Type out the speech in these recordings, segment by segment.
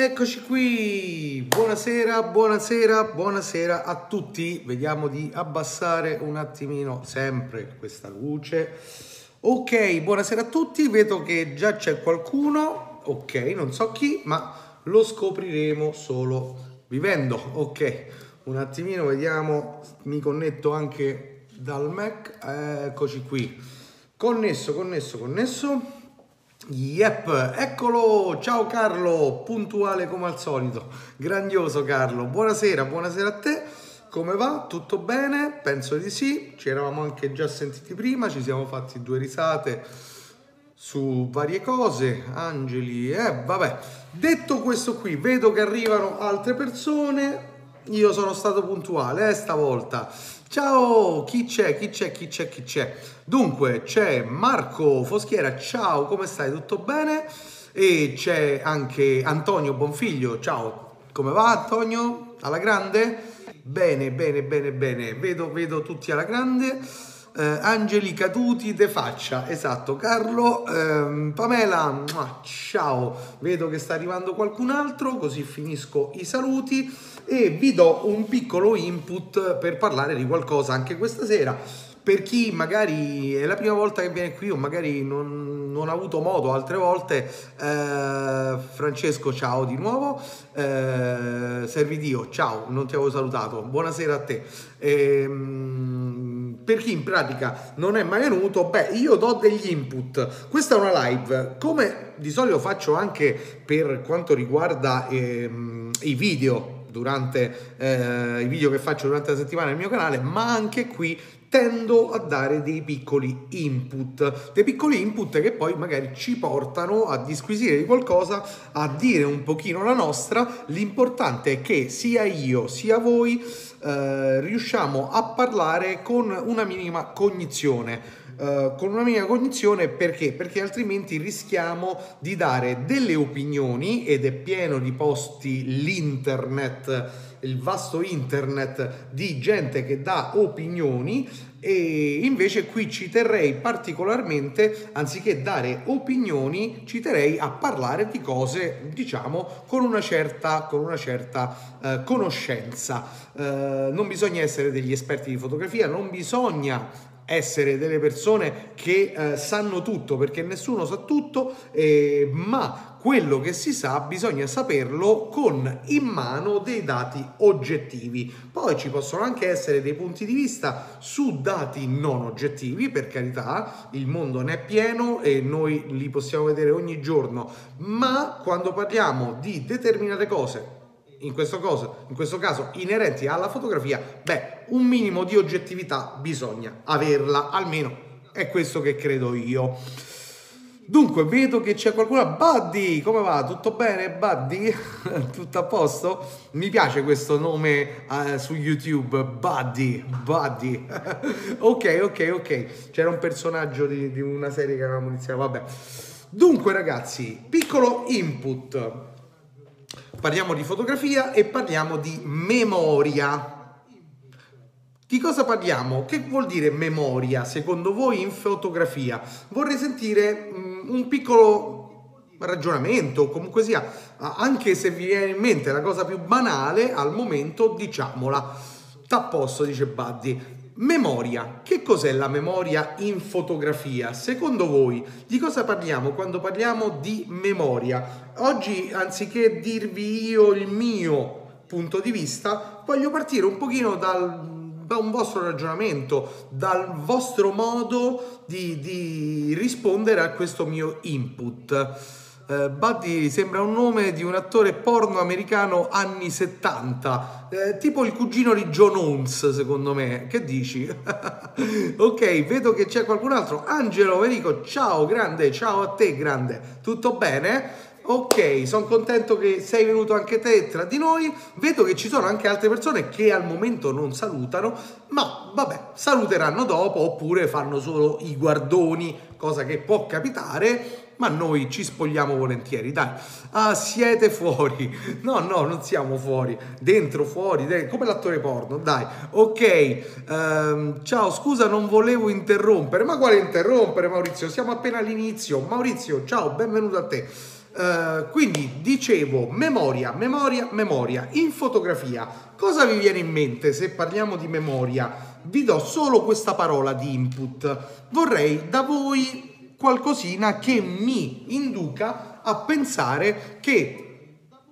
Eccoci qui, buonasera, buonasera, buonasera a tutti. Vediamo di abbassare un attimino sempre questa luce. Ok, buonasera a tutti, vedo che già c'è qualcuno, ok, non so chi, ma lo scopriremo solo vivendo. Ok, un attimino, vediamo, mi connetto anche dal Mac, eccoci qui. Connesso, connesso, connesso. Yep, eccolo, ciao Carlo, puntuale come al solito, grandioso Carlo, buonasera, buonasera a te, come va? Tutto bene? Penso di sì, ci eravamo anche già sentiti prima, ci siamo fatti due risate su varie cose, Angeli, eh vabbè, detto questo qui, vedo che arrivano altre persone, io sono stato puntuale eh, stavolta, Ciao, chi c'è? Chi c'è? Chi c'è? Chi c'è? Dunque, c'è Marco Foschiera, ciao, come stai? Tutto bene? E c'è anche Antonio Bonfiglio, ciao, come va Antonio? Alla grande? Bene, bene, bene, bene, vedo, vedo tutti alla grande. Eh, Angeli Caduti de faccia, esatto, Carlo, ehm, Pamela, ciao, vedo che sta arrivando qualcun altro, così finisco i saluti e vi do un piccolo input per parlare di qualcosa anche questa sera. Per chi magari è la prima volta che viene qui o magari non, non ha avuto modo altre volte, eh, Francesco ciao di nuovo, eh, Servidio ciao, non ti avevo salutato, buonasera a te. Eh, per chi in pratica non è mai venuto, beh, io do degli input. Questa è una live, come di solito faccio anche per quanto riguarda ehm, i video durante eh, i video che faccio durante la settimana nel mio canale, ma anche qui tendo a dare dei piccoli input, dei piccoli input che poi magari ci portano a disquisire di qualcosa, a dire un pochino la nostra. L'importante è che sia io sia voi eh, riusciamo a parlare con una minima cognizione. Uh, con una minima cognizione perché? Perché altrimenti rischiamo di dare delle opinioni ed è pieno di posti l'internet, il vasto internet di gente che dà opinioni e invece qui ci terrei particolarmente, anziché dare opinioni, ci terrei a parlare di cose, diciamo, con una certa, con una certa uh, conoscenza. Uh, non bisogna essere degli esperti di fotografia, non bisogna essere delle persone che eh, sanno tutto perché nessuno sa tutto, eh, ma quello che si sa bisogna saperlo con in mano dei dati oggettivi. Poi ci possono anche essere dei punti di vista su dati non oggettivi, per carità, il mondo ne è pieno e noi li possiamo vedere ogni giorno, ma quando parliamo di determinate cose in questo, caso, in questo caso inerenti alla fotografia, beh, un minimo di oggettività bisogna averla, almeno è questo che credo io. Dunque, vedo che c'è qualcuno. Buddy, come va? Tutto bene, Buddy? Tutto a posto? Mi piace questo nome uh, su YouTube, Buddy, Buddy. ok, ok, ok. C'era un personaggio di, di una serie che avevamo iniziato, vabbè. Dunque, ragazzi, piccolo input parliamo di fotografia e parliamo di memoria. Di cosa parliamo? Che vuol dire memoria secondo voi in fotografia? Vorrei sentire um, un piccolo ragionamento, comunque sia, anche se vi viene in mente la cosa più banale, al momento diciamola. T'apposto, dice Buddy. Memoria. Che cos'è la memoria in fotografia? Secondo voi di cosa parliamo quando parliamo di memoria? Oggi, anziché dirvi io il mio punto di vista, voglio partire un pochino dal, da un vostro ragionamento, dal vostro modo di, di rispondere a questo mio input. Uh, Buddy sembra un nome di un attore porno americano anni 70, uh, tipo il cugino di John Holmes, secondo me. Che dici? ok, vedo che c'è qualcun altro. Angelo Verico, ciao grande, ciao a te grande. Tutto bene? Ok, sono contento che sei venuto anche te tra di noi. Vedo che ci sono anche altre persone che al momento non salutano, ma vabbè, saluteranno dopo oppure fanno solo i guardoni, cosa che può capitare ma noi ci spogliamo volentieri, dai. Ah, siete fuori. No, no, non siamo fuori. Dentro, fuori, dentro, come l'attore porno, dai. Ok, um, ciao, scusa, non volevo interrompere. Ma quale interrompere, Maurizio? Siamo appena all'inizio. Maurizio, ciao, benvenuto a te. Uh, quindi dicevo memoria, memoria, memoria. In fotografia, cosa vi viene in mente se parliamo di memoria? Vi do solo questa parola di input. Vorrei da voi qualcosina che mi induca a pensare che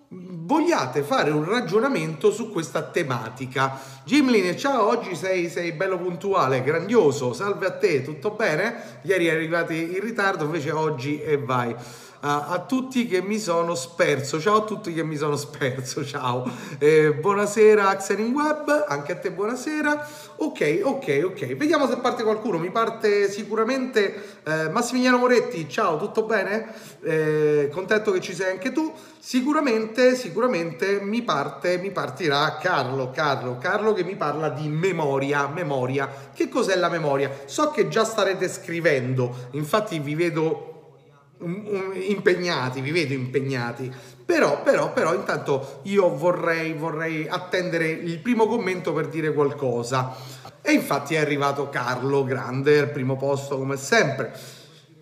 vogliate fare un ragionamento su questa tematica. Gimlin, ciao, oggi sei, sei, bello puntuale, grandioso, salve a te, tutto bene? Ieri arrivati in ritardo, invece oggi e vai a, tutti che mi sono sperso. Ciao a tutti che mi sono sperso. Ciao. Eh, buonasera Axel in web, anche a te buonasera. Ok, ok, ok. Vediamo se parte qualcuno. Mi parte sicuramente eh, Massimiliano Moretti. Ciao, tutto bene? Eh, contento che ci sei anche tu. Sicuramente, sicuramente mi parte, mi partirà Carlo, Carlo, Carlo che mi parla di memoria, memoria. Che cos'è la memoria? So che già starete scrivendo, infatti vi vedo impegnati, vi vedo impegnati. Però, però, però, intanto io vorrei, vorrei attendere il primo commento per dire qualcosa. E infatti è arrivato Carlo, grande, al primo posto come sempre.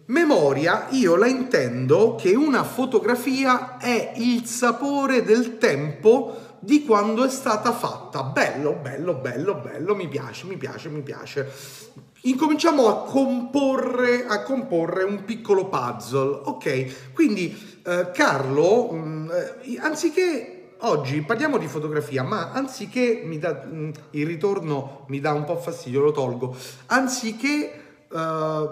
Memoria, io la intendo che una fotografia è il sapore del tempo di quando è stata fatta. Bello, bello, bello, bello, mi piace, mi piace, mi piace incominciamo a comporre, a comporre un piccolo puzzle. Ok, quindi eh, Carlo, mh, mm, eh, anziché oggi parliamo di fotografia, ma anziché dà, mh, mm, il ritorno mi dà un po' fastidio, lo tolgo, anziché eh,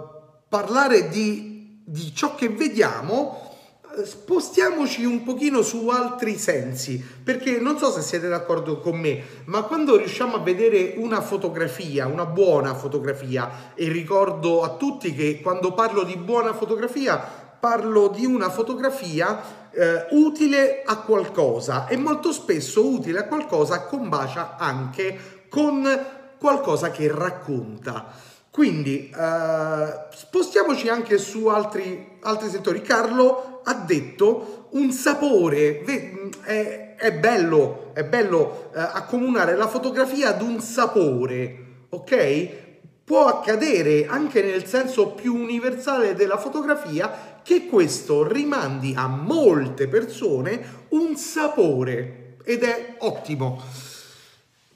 parlare di, di ciò che vediamo, spostiamoci un pochino su altri sensi, perché non so se siete d'accordo con me, ma quando riusciamo a vedere una fotografia, una buona fotografia, e ricordo a tutti che quando parlo di buona fotografia parlo di una fotografia eh, utile a qualcosa e molto spesso utile a qualcosa combacia anche con qualcosa che racconta. Quindi eh, spostiamoci anche su altri, altri settori. Carlo ha detto un sapore, è, è bello, è bello eh, accomunare la fotografia ad un sapore, ok? Può accadere anche nel senso più universale della fotografia che questo rimandi a molte persone un sapore ed è ottimo.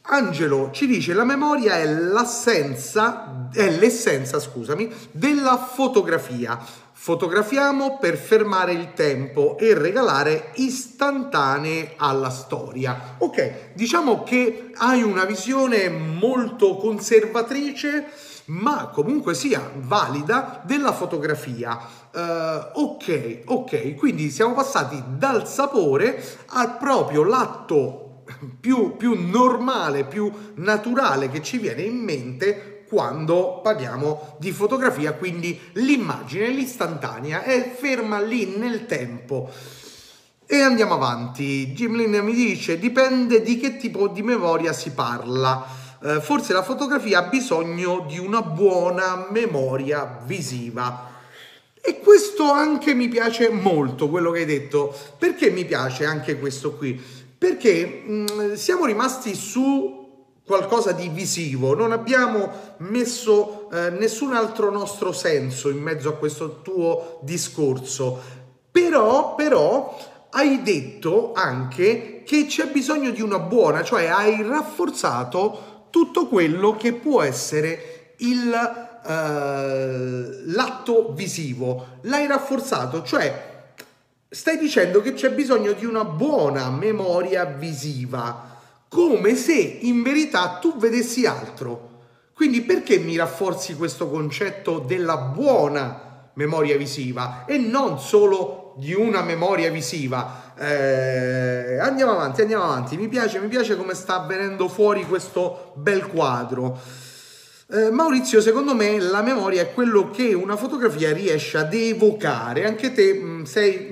Angelo ci dice la memoria è l'assenza, è l'essenza, scusami, della fotografia. Fotografiamo per fermare il tempo e regalare istantanee alla storia. Ok, diciamo che hai una visione molto conservatrice, ma comunque sia valida della fotografia. Uh, ok, ok, quindi siamo passati dal sapore al proprio l'atto più, più normale, più naturale che ci viene in mente quando parliamo di fotografia, quindi l'immagine, l'istantanea è ferma lì nel tempo. E andiamo avanti. Gimlin mi dice: dipende di che tipo di memoria si parla. Eh, forse la fotografia ha bisogno di una buona memoria visiva. E questo anche mi piace molto, quello che hai detto. Perché mi piace anche questo qui? Perché mh, mm, siamo rimasti su qualcosa di visivo, non abbiamo messo eh, nessun altro nostro senso in mezzo a questo tuo discorso, però, però hai detto anche che c'è bisogno di una buona, cioè hai rafforzato tutto quello che può essere il, eh, l'atto visivo, l'hai rafforzato, cioè stai dicendo che c'è bisogno di una buona memoria visiva come se in verità tu vedessi altro. Quindi perché mi rafforzi questo concetto della buona memoria visiva e non solo di una memoria visiva? Eh, andiamo avanti, andiamo avanti. Mi piace, mi piace come sta venendo fuori questo bel quadro. Eh, Maurizio, secondo me la memoria è quello che una fotografia riesce ad evocare. Anche te mh, sei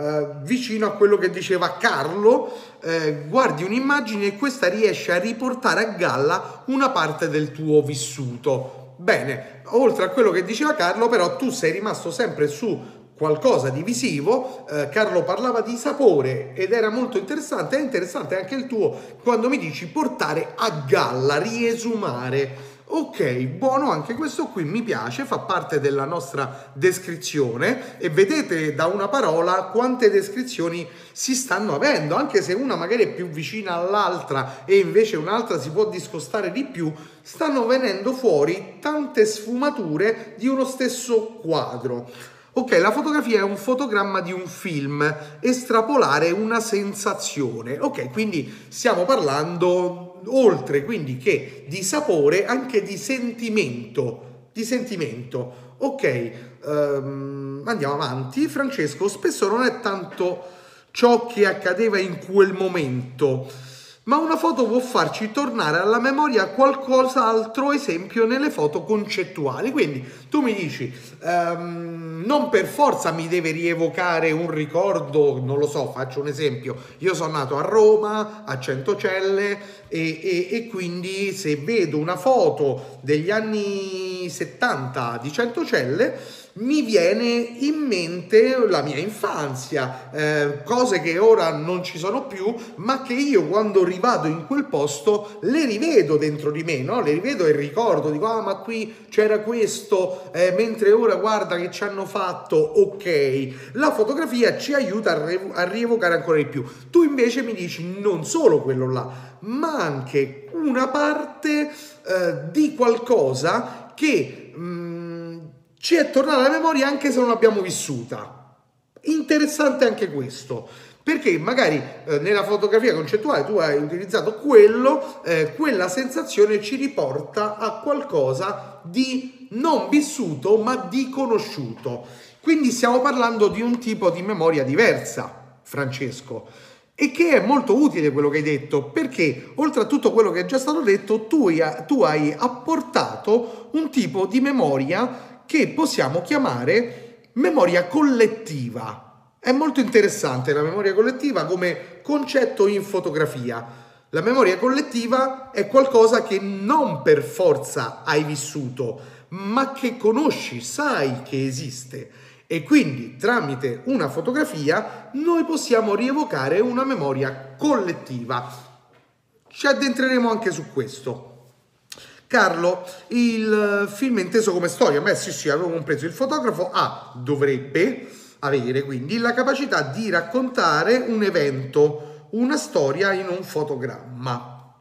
eh, vicino a quello che diceva Carlo, eh, guardi un'immagine e questa riesce a riportare a galla una parte del tuo vissuto. Bene, oltre a quello che diceva Carlo, però tu sei rimasto sempre su qualcosa di visivo, eh, Carlo parlava di sapore ed era molto interessante, è interessante anche il tuo quando mi dici portare a galla, riesumare. Ok, buono anche questo qui, mi piace, fa parte della nostra descrizione e vedete da una parola quante descrizioni si stanno avendo, anche se una magari è più vicina all'altra e invece un'altra si può discostare di più, stanno venendo fuori tante sfumature di uno stesso quadro. Ok, la fotografia è un fotogramma di un film, estrapolare una sensazione. Ok, quindi stiamo parlando oltre quindi che di sapore, anche di sentimento. Di sentimento. Ok, um, andiamo avanti. Francesco, spesso non è tanto ciò che accadeva in quel momento ma una foto può farci tornare alla memoria qualcos'altro, esempio nelle foto concettuali. Quindi tu mi dici, um, non per forza mi deve rievocare un ricordo, non lo so, faccio un esempio, io sono nato a Roma, a Centocelle e, e, e quindi se vedo una foto degli anni 70 di Centocelle, mi viene in mente la mia infanzia, eh, cose che ora non ci sono più, ma che io quando rivado in quel posto le rivedo dentro di me, no? le rivedo e ricordo, dico ah ma qui c'era questo, eh, mentre ora guarda che ci hanno fatto, ok, la fotografia ci aiuta a, re- a rievocare ancora di più. Tu invece mi dici non solo quello là, ma anche una parte eh, di qualcosa che... Mh, mm, ci è tornata alla memoria anche se non l'abbiamo vissuta. Interessante anche questo, perché magari eh, nella fotografia concettuale tu hai utilizzato quello, eh, quella sensazione ci riporta a qualcosa di non vissuto ma di conosciuto. Quindi stiamo parlando di un tipo di memoria diversa, Francesco, e che è molto utile quello che hai detto, perché oltre a tutto quello che è già stato detto, tu, tu hai apportato un tipo di memoria che possiamo chiamare memoria collettiva. È molto interessante la memoria collettiva come concetto in fotografia. La memoria collettiva è qualcosa che non per forza hai vissuto, ma che conosci, sai che esiste. E quindi tramite una fotografia noi possiamo rievocare una memoria collettiva. Ci addentreremo anche su questo. Carlo, il film è inteso come storia, beh sì sì, avevo compreso, il fotografo ha, dovrebbe avere quindi la capacità di raccontare un evento, una storia in un fotogramma.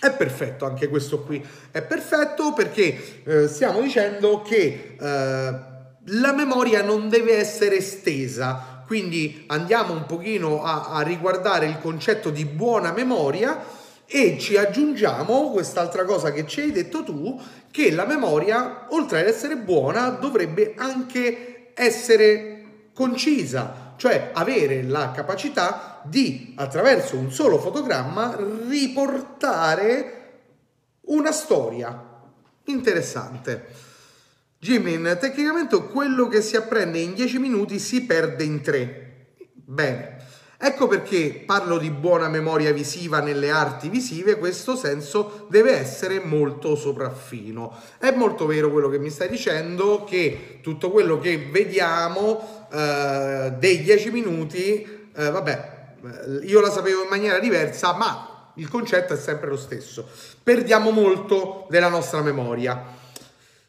È perfetto anche questo qui, è perfetto perché eh, stiamo dicendo che eh, la memoria non deve essere estesa, quindi andiamo un pochino a, a riguardare il concetto di buona memoria e ci aggiungiamo quest'altra cosa che ci hai detto tu, che la memoria, oltre ad essere buona, dovrebbe anche essere concisa, cioè avere la capacità di, attraverso un solo fotogramma, riportare una storia interessante. Jimin, tecnicamente quello che si apprende in 10 minuti si perde in 3. Bene, Ecco perché parlo di buona memoria visiva nelle arti visive, questo senso deve essere molto sopraffino. È molto vero quello che mi stai dicendo, che tutto quello che vediamo eh, dei 10 minuti, eh, vabbè, eh, io la sapevo in maniera diversa, ma il concetto è sempre lo stesso. Perdiamo molto della nostra memoria.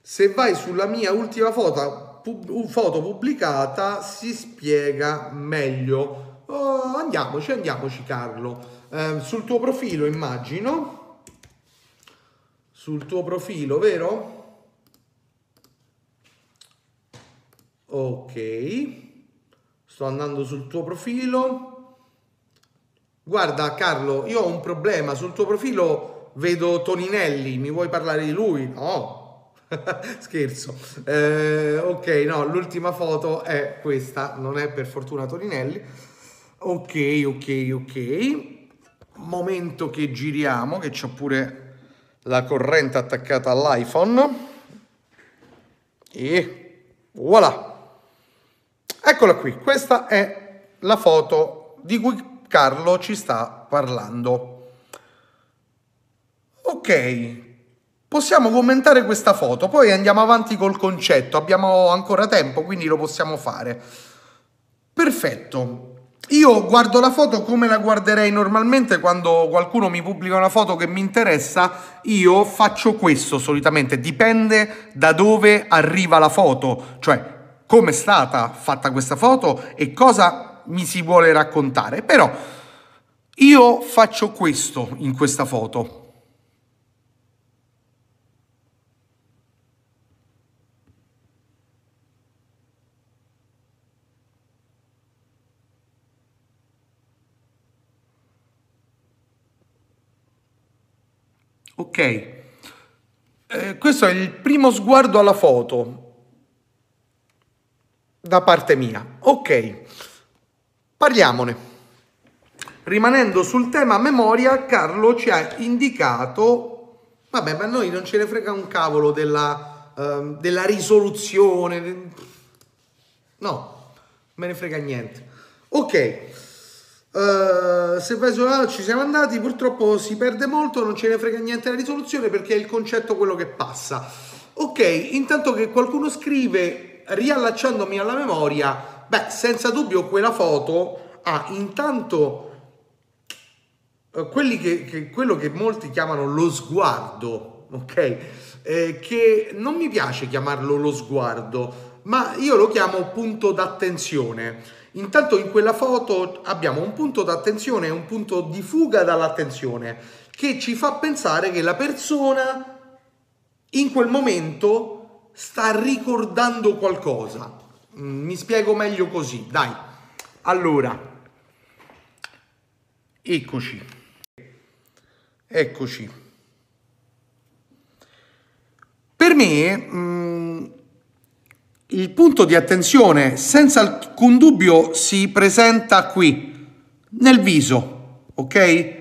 Se vai sulla mia ultima foto, pub- foto pubblicata, si spiega meglio Oh, andiamoci, andiamoci Carlo. Eh, sul tuo profilo immagino. Sul tuo profilo, vero? Ok. Sto andando sul tuo profilo. Guarda Carlo, io ho un problema. Sul tuo profilo vedo Toninelli. Mi vuoi parlare di lui? No. Scherzo. Eh, ok, no, l'ultima foto è questa. Non è per fortuna Toninelli. Ok, ok, ok. Momento che giriamo, che c'ho pure la corrente attaccata all'iPhone. E voilà. Eccola qui, questa è la foto di cui Carlo ci sta parlando. Ok, possiamo commentare questa foto, poi andiamo avanti col concetto, abbiamo ancora tempo, quindi lo possiamo fare. Perfetto. io guardo la foto come la guarderei normalmente quando qualcuno mi pubblica una foto che mi interessa, io faccio questo solitamente, dipende da dove arriva la foto, cioè come è stata fatta questa foto e cosa mi si vuole raccontare. Però io faccio questo in questa foto. Ok, eh, questo è il primo sguardo alla foto da parte mia. Ok, parliamone. Rimanendo sul tema memoria, Carlo ci ha indicato, vabbè, ma noi non ce ne frega un cavolo della, uh, della risoluzione, no, me ne frega niente. Ok, uh, se vai su ah, ci siamo andati, purtroppo si perde molto, non ce ne frega niente la risoluzione perché è il concetto quello che passa. Ok, intanto che qualcuno scrive riallacciandomi alla memoria, beh, senza dubbio quella foto ha intanto eh, che, che, quello che molti chiamano lo sguardo, ok? Eh, che non mi piace chiamarlo lo sguardo, ma io lo chiamo punto d'attenzione. Intanto in quella foto abbiamo un punto d'attenzione e un punto di fuga dall'attenzione che ci fa pensare che la persona in quel momento sta ricordando qualcosa. Mm, mi spiego meglio così, dai. Allora, eccoci. Eccoci. Per me mh, mm, il punto di attenzione senza alcun dubbio si presenta qui, nel viso, ok?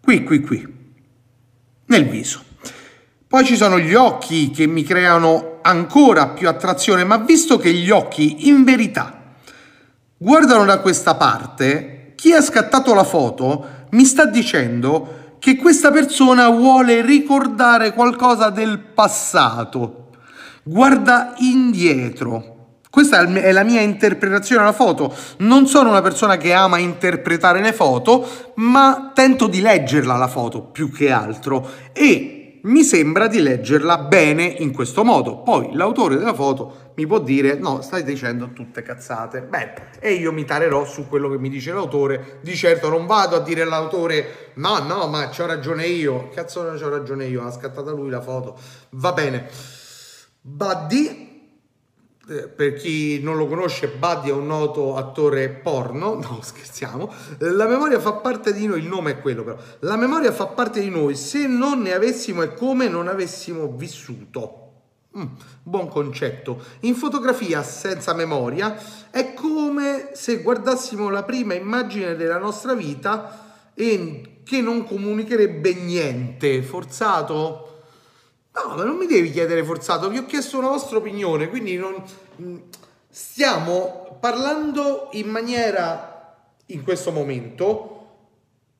Qui, qui, qui, nel viso. Poi ci sono gli occhi che mi creano ancora più attrazione, ma visto che gli occhi in verità guardano da questa parte, chi ha scattato la foto mi sta dicendo che questa persona vuole ricordare qualcosa del passato, guarda indietro. Questa è la mia interpretazione della foto. Non sono una persona che ama interpretare le foto, ma tento di leggerla la foto più che altro e mi sembra di leggerla bene in questo modo. Poi l'autore della foto mi può dire no, stai dicendo tutte cazzate. Beh, e io mi tarerò su quello che mi dice l'autore. Di certo non vado a dire all'autore no, no, ma c'ho ragione io. Cazzo c'ho ragione io, ha scattata lui la foto. Va bene. Buddy eh, per chi non lo conosce, Buddy è un noto attore porno, no scherziamo, eh, la memoria fa parte di noi, il nome è quello però, la memoria fa parte di noi, se non ne avessimo è come non avessimo vissuto. Mm, buon concetto. In fotografia senza memoria è come se guardassimo la prima immagine della nostra vita e che non comunicherebbe niente. Forzato? No, ma non mi devi chiedere forzato, vi ho chiesto una vostra opinione, quindi non... Mm, stiamo parlando in maniera, in questo momento,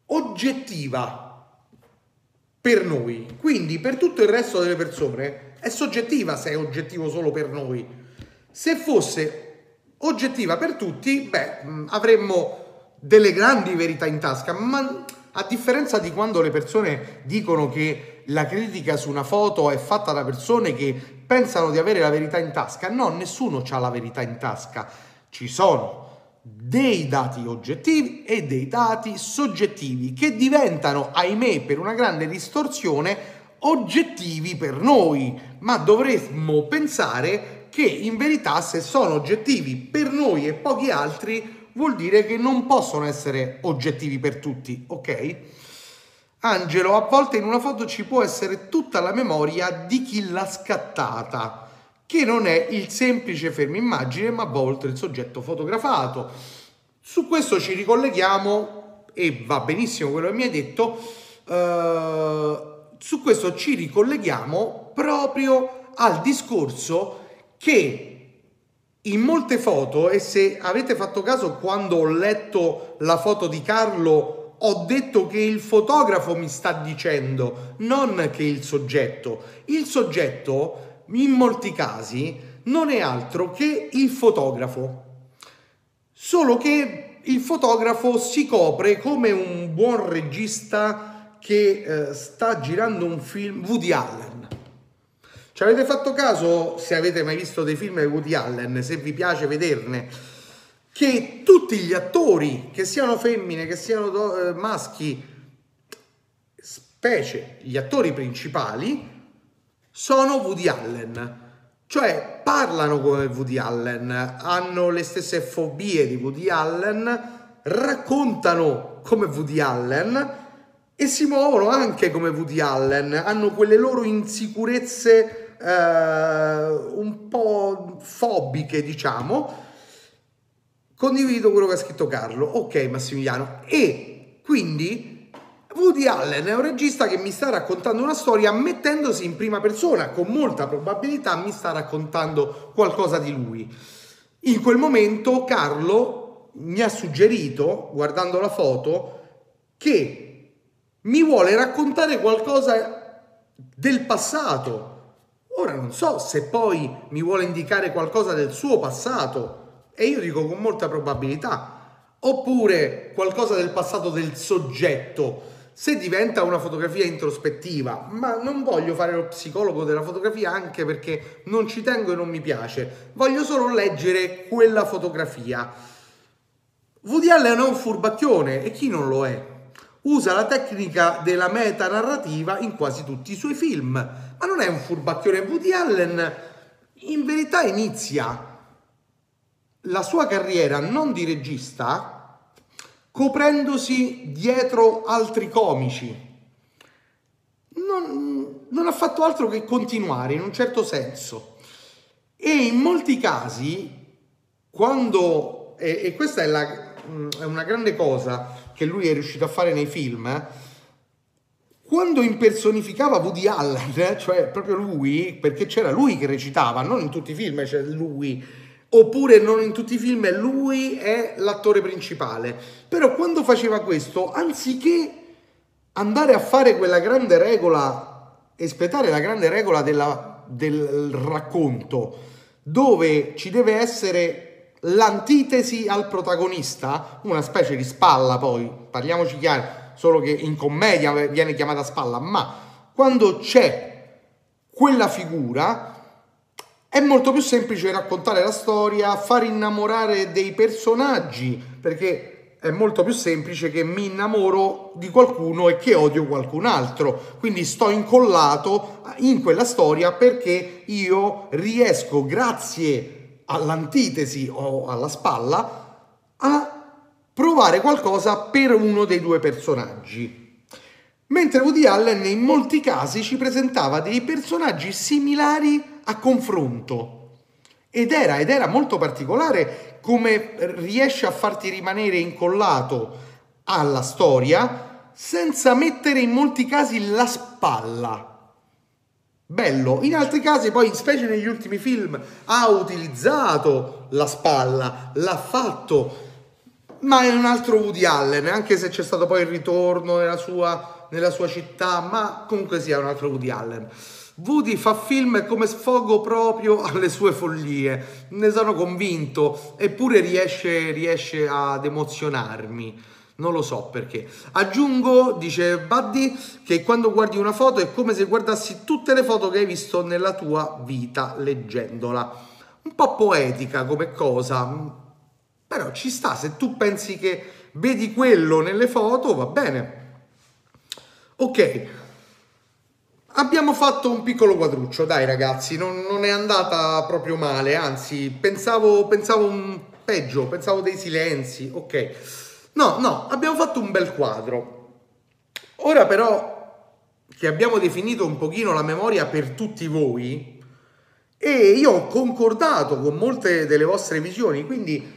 oggettiva per noi. Quindi per tutto il resto delle persone è soggettiva se è oggettivo solo per noi. Se fosse oggettiva per tutti, beh, mm, avremmo delle grandi verità in tasca, ma a differenza di quando le persone dicono che la critica su una foto è fatta da persone che pensano di avere la verità in tasca, no, nessuno ha la verità in tasca. Ci sono dei dati oggettivi e dei dati soggettivi che diventano, ahimè, per una grande distorsione, oggettivi per noi, ma dovremmo pensare che in verità se sono oggettivi per noi e pochi altri vuol dire che non possono essere oggettivi per tutti, ok? Angelo, a volte in una foto ci può essere tutta la memoria di chi l'ha scattata, che non è il semplice fermo immagine, ma a volte il soggetto fotografato. Su questo ci ricolleghiamo, e va benissimo quello che mi hai detto, uh, su questo ci ricolleghiamo proprio al discorso che in molte foto, e se avete fatto caso quando ho letto la foto di Carlo, ho detto che il fotografo mi sta dicendo, non che il soggetto. Il soggetto, in molti casi, non è altro che il fotografo. Solo che il fotografo si copre come un buon regista che eh, sta girando un film Woody Allen. Ci avete fatto caso, se avete mai visto dei film di Woody Allen, se vi piace vederne, che tutti gli attori, che siano femmine, che siano eh, maschi, specie gli attori principali, sono Woody Allen. Cioè parlano come Woody Allen, hanno le stesse fobie di Woody Allen, raccontano come Woody Allen e si muovono anche come Woody Allen, hanno quelle loro insicurezze eh, un po' fobiche, diciamo. Condivido quello che ha scritto Carlo. Ok, Massimiliano. E quindi Woody Allen è un regista che mi sta raccontando una storia mettendosi in prima persona, con molta probabilità mi sta raccontando qualcosa di lui. In quel momento Carlo mi ha suggerito, guardando la foto, che mi vuole raccontare qualcosa del passato. Ora non so se poi mi vuole indicare qualcosa del suo passato, e io dico con molta probabilità, oppure qualcosa del passato del soggetto se diventa una fotografia introspettiva, ma non voglio fare lo psicologo della fotografia anche perché non ci tengo e non mi piace, voglio solo leggere quella fotografia. Woody Allen è un furbacchione e chi non lo è? Usa la tecnica della metanarrativa in quasi tutti i suoi film, ma non è un furbacchione. Woody Allen in verità inizia la sua carriera non di regista, coprendosi dietro altri comici. Non, non, ha fatto altro che continuare in un certo senso. E in molti casi, quando, e, e questa è, la, è, una grande cosa che lui è riuscito a fare nei film, eh, quando impersonificava Woody Allen, cioè proprio lui, perché c'era lui che recitava, non in tutti i film c'è lui oppure non in tutti i film lui è l'attore principale. Però quando faceva questo, anziché andare a fare quella grande regola, espletare la grande regola della, del racconto, dove ci deve essere l'antitesi al protagonista, una specie di spalla poi, parliamoci chiaro, solo che in commedia viene chiamata spalla, ma quando c'è quella figura, è molto più semplice raccontare la storia, far innamorare dei personaggi, perché è molto più semplice che mi innamoro di qualcuno e che odio qualcun altro. Quindi sto incollato in quella storia perché io riesco, grazie all'antitesi o alla spalla, a provare qualcosa per uno dei due personaggi. Mentre Woody Allen in molti casi ci presentava dei personaggi similari a confronto. Ed era, ed era molto particolare come riesce a farti rimanere incollato alla storia senza mettere in molti casi la spalla. Bello, in altri casi poi, specie negli ultimi film, ha utilizzato la spalla, l'ha fatto, ma è un altro Woody Allen, anche se c'è stato poi il ritorno nella sua, nella sua città, ma comunque sia un altro Woody Allen. Woody fa film come sfogo proprio alle sue follie, ne sono convinto, eppure riesce, riesce ad emozionarmi. Non lo so perché. Aggiungo, dice Buddy, che quando guardi una foto è come se guardassi tutte le foto che hai visto nella tua vita leggendola. Un po' poetica come cosa, però ci sta, se tu pensi che vedi quello nelle foto, va bene. Ok, Abbiamo fatto un piccolo quadruccio, dai ragazzi, non, non è andata proprio male, anzi pensavo, pensavo un peggio, pensavo dei silenzi, ok. No, no, abbiamo fatto un bel quadro. Ora però che abbiamo definito un pochino la memoria per tutti voi e io ho concordato con molte delle vostre visioni, quindi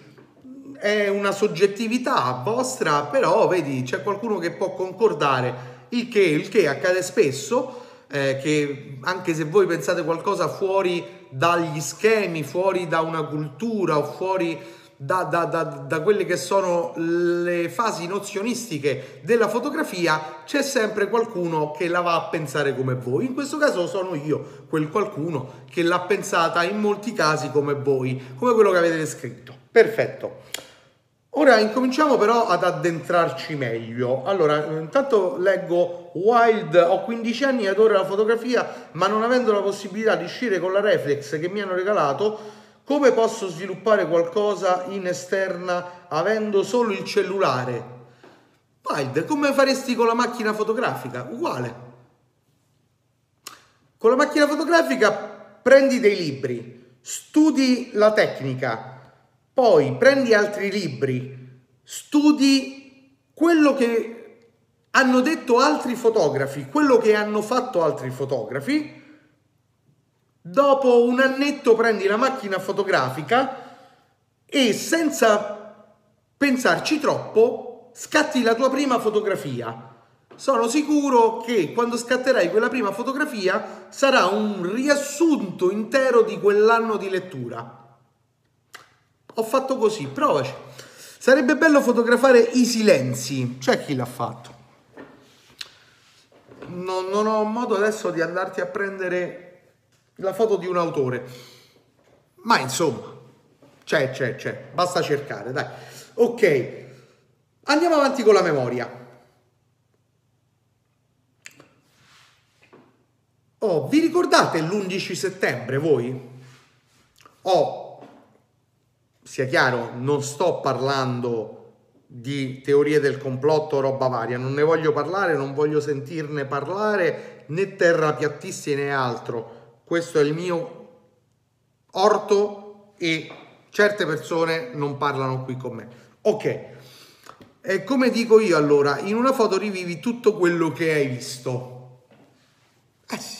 è una soggettività vostra, però vedi, c'è qualcuno che può concordare, il che, il che accade spesso eh, che anche se voi pensate qualcosa fuori dagli schemi, fuori da una cultura o fuori da, da, da, da, quelle che sono le fasi nozionistiche della fotografia, c'è sempre qualcuno che la va a pensare come voi. In questo caso sono io, quel qualcuno che l'ha pensata in molti casi come voi, come quello che avete scritto. Perfetto. Ora incominciamo però ad addentrarci meglio. Allora, intanto leggo Wild, ho 15 anni e adoro la fotografia, ma non avendo la possibilità di uscire con la reflex che mi hanno regalato, come posso sviluppare qualcosa in esterna avendo solo il cellulare? Wild, come faresti con la macchina fotografica? Uguale. Con la macchina fotografica prendi dei libri, studi la tecnica, poi prendi altri libri, studi quello che hanno detto altri fotografi, quello che hanno fatto altri fotografi, dopo un annetto prendi la macchina fotografica e senza pensarci troppo scatti la tua prima fotografia. Sono sicuro che quando scatterai quella prima fotografia sarà un riassunto intero di quell'anno di lettura ho fatto così, provaci. Sarebbe bello fotografare i silenzi. C'è chi l'ha fatto. Non, non ho modo adesso di andarti a prendere la foto di un autore. Ma insomma, c'è, c'è, c'è. Basta cercare, dai. Ok. Andiamo avanti con la memoria. Oh, vi ricordate l'11 settembre voi? Oh, sia chiaro, non sto parlando di teorie del complotto o roba varia, non ne voglio parlare, non voglio sentirne parlare né terrapiattisti né altro. Questo è il mio orto e certe persone non parlano qui con me. Ok, e come dico io allora, in una foto rivivi tutto quello che hai visto. Eh sì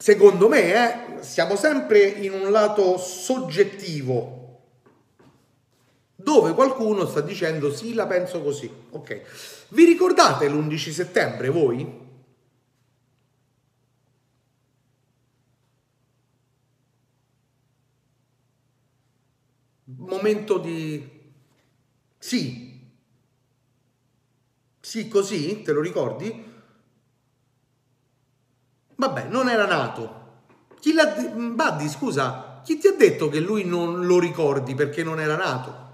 secondo me, eh, siamo sempre in un lato soggettivo dove qualcuno sta dicendo sì, la penso così. Ok. Vi ricordate l'11 settembre voi? Momento di sì. Sì, così, te lo ricordi? Vabbè, non era nato. Chi l'ha de- Buddy, scusa, chi ti ha detto che lui non lo ricordi perché non era nato?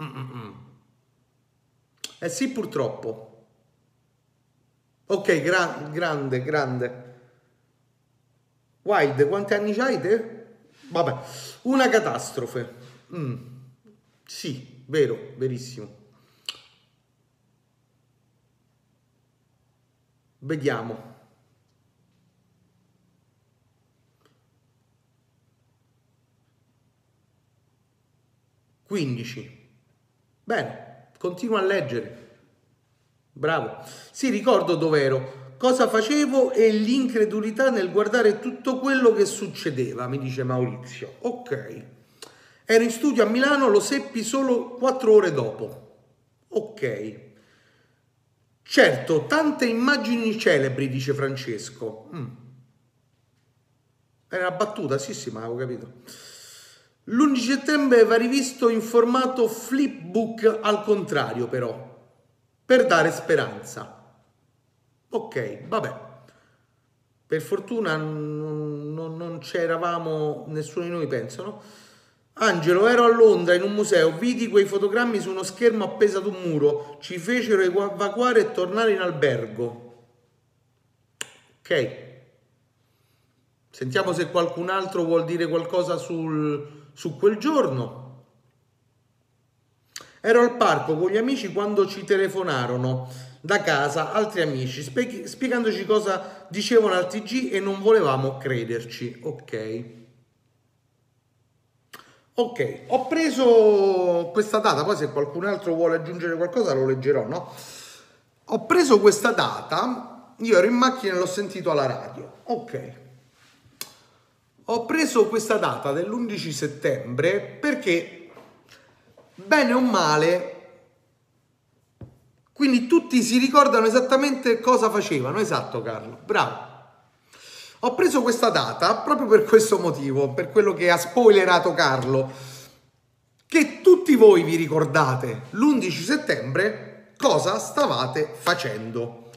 Mm-mm. Eh sì, purtroppo. Ok, gra- grande, grande. Wild, quanti anni hai te? Vabbè, una catastrofe. Mm. Sì, vero, verissimo. Vediamo. 15. Bene, continua a leggere. Bravo. Sì, ricordo dove ero. Cosa facevo e l'incredulità nel guardare tutto quello che succedeva, mi dice Maurizio. Ok. Ero in studio a Milano, lo seppi solo quattro ore dopo. Ok. Certo, tante immagini celebri, dice Francesco. Mm. Era una battuta, sì, sì, ma avevo capito. L'11 settembre va rivisto in formato flipbook al contrario però, per dare speranza. Ok, vabbè. Per fortuna non, non, non c'eravamo, nessuno di noi pensa, no? Angelo, ero a Londra in un museo, vidi quei fotogrammi su uno schermo appeso ad un muro, ci fecero evacuare e tornare in albergo. Ok. Sentiamo se qualcun altro vuol dire qualcosa sul, su quel giorno. Ero al parco con gli amici quando ci telefonarono da casa altri amici spie- spiegandoci cosa dicevano al TG e non volevamo crederci. Ok. Ok, ho preso questa data, poi se qualcun altro vuole aggiungere qualcosa lo leggerò, no? Ho preso questa data, io ero in macchina e l'ho sentito alla radio. Ok. Ho preso questa data dell'11 settembre perché, bene o male, quindi tutti si ricordano esattamente cosa facevano. Esatto, Carlo, bravo. Ho preso questa data proprio per questo motivo, per quello che ha spoilerato Carlo, che tutti voi vi ricordate l'11 settembre cosa stavate facendo.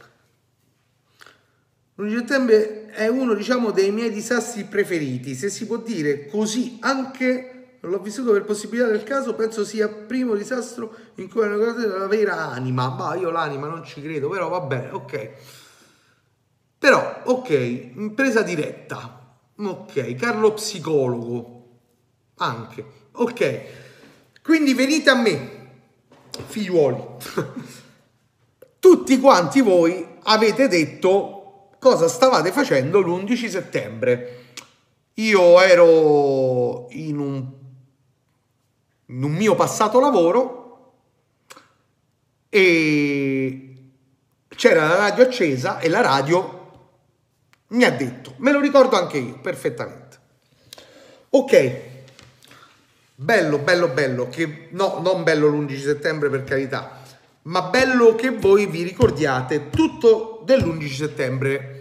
L'11 settembre è uno, diciamo, dei miei disastri preferiti, se si può dire così, anche l'ho vissuto per possibilità del caso, penso sia il primo disastro in cui hanno guardato la vera anima. Ma io l'anima non ci credo, però va bene, ok. Però, ok, presa diretta. Ok, Carlo psicologo. Anche. Ok. Quindi venite a me, figliuoli. Tutti quanti voi avete detto cosa stavate facendo l'11 settembre. Io ero in un, in un mio passato lavoro e c'era la radio accesa e la radio mi ha detto, me lo ricordo anche io perfettamente. Ok, bello, bello, bello, che no, non bello l'11 settembre per carità, ma bello che voi vi ricordiate tutto dell'11 settembre.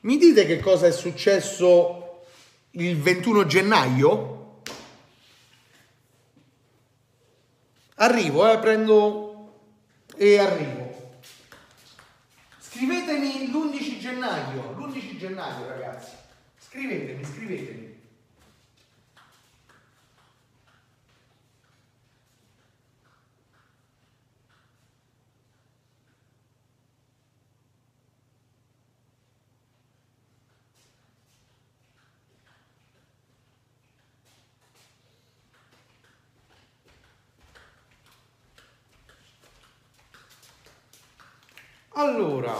Mi dite che cosa è successo il 21 gennaio arrivo, eh, prendo e arrivo. Scrivetemi l'11 gennaio, l'11 gennaio ragazzi, scrivetemi, scrivetemi. Allora,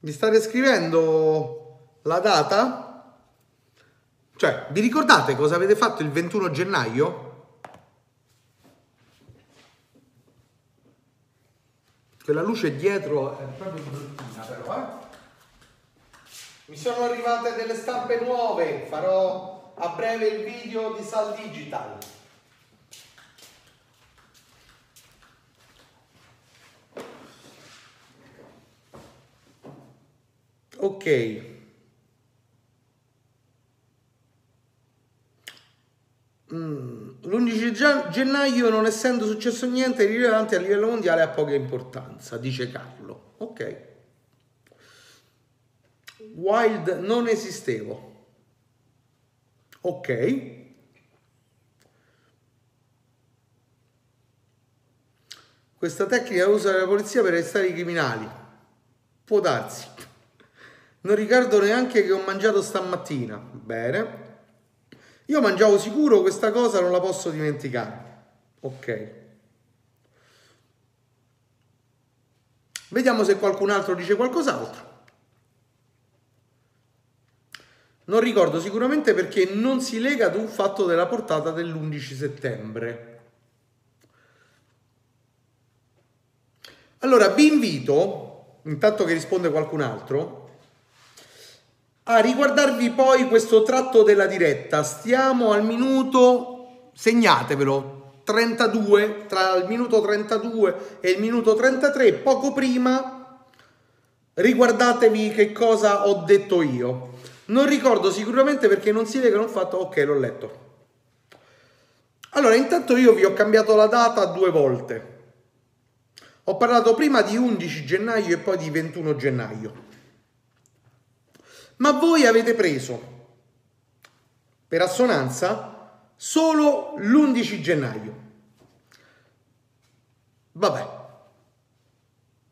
mi state scrivendo la data? Cioè, vi ricordate cosa avete fatto il 21 gennaio? Che la luce dietro è proprio bruttina però, eh? Mi sono arrivate delle stampe nuove, farò a breve il video di Sal Digital. Mm. L'11 gennaio, non essendo successo niente di rilevante a livello mondiale, ha poca importanza, dice Carlo. Ok. Wild non esistevo. Ok. Questa tecnica usa la polizia per arrestare i criminali. Può darsi. Non ricordo neanche che ho mangiato stamattina. Bene. Io mangiavo sicuro questa cosa, non la posso dimenticare. Ok. Vediamo se qualcun altro dice qualcos'altro. Non ricordo sicuramente perché non si lega ad un fatto della portata dell'11 settembre. Allora vi invito, intanto che risponde qualcun altro, a riguardarvi poi questo tratto della diretta. Stiamo al minuto, segnatevelo, 32, tra il minuto 32 e il minuto 33, poco prima, riguardatevi che cosa ho detto io. Non ricordo sicuramente perché non si lega un fatto, ok, l'ho letto. Allora, intanto io vi ho cambiato la data due volte. Ho parlato prima di 11 gennaio e poi di 21 gennaio. Ma voi avete preso per assonanza solo l'11 gennaio. Vabbè,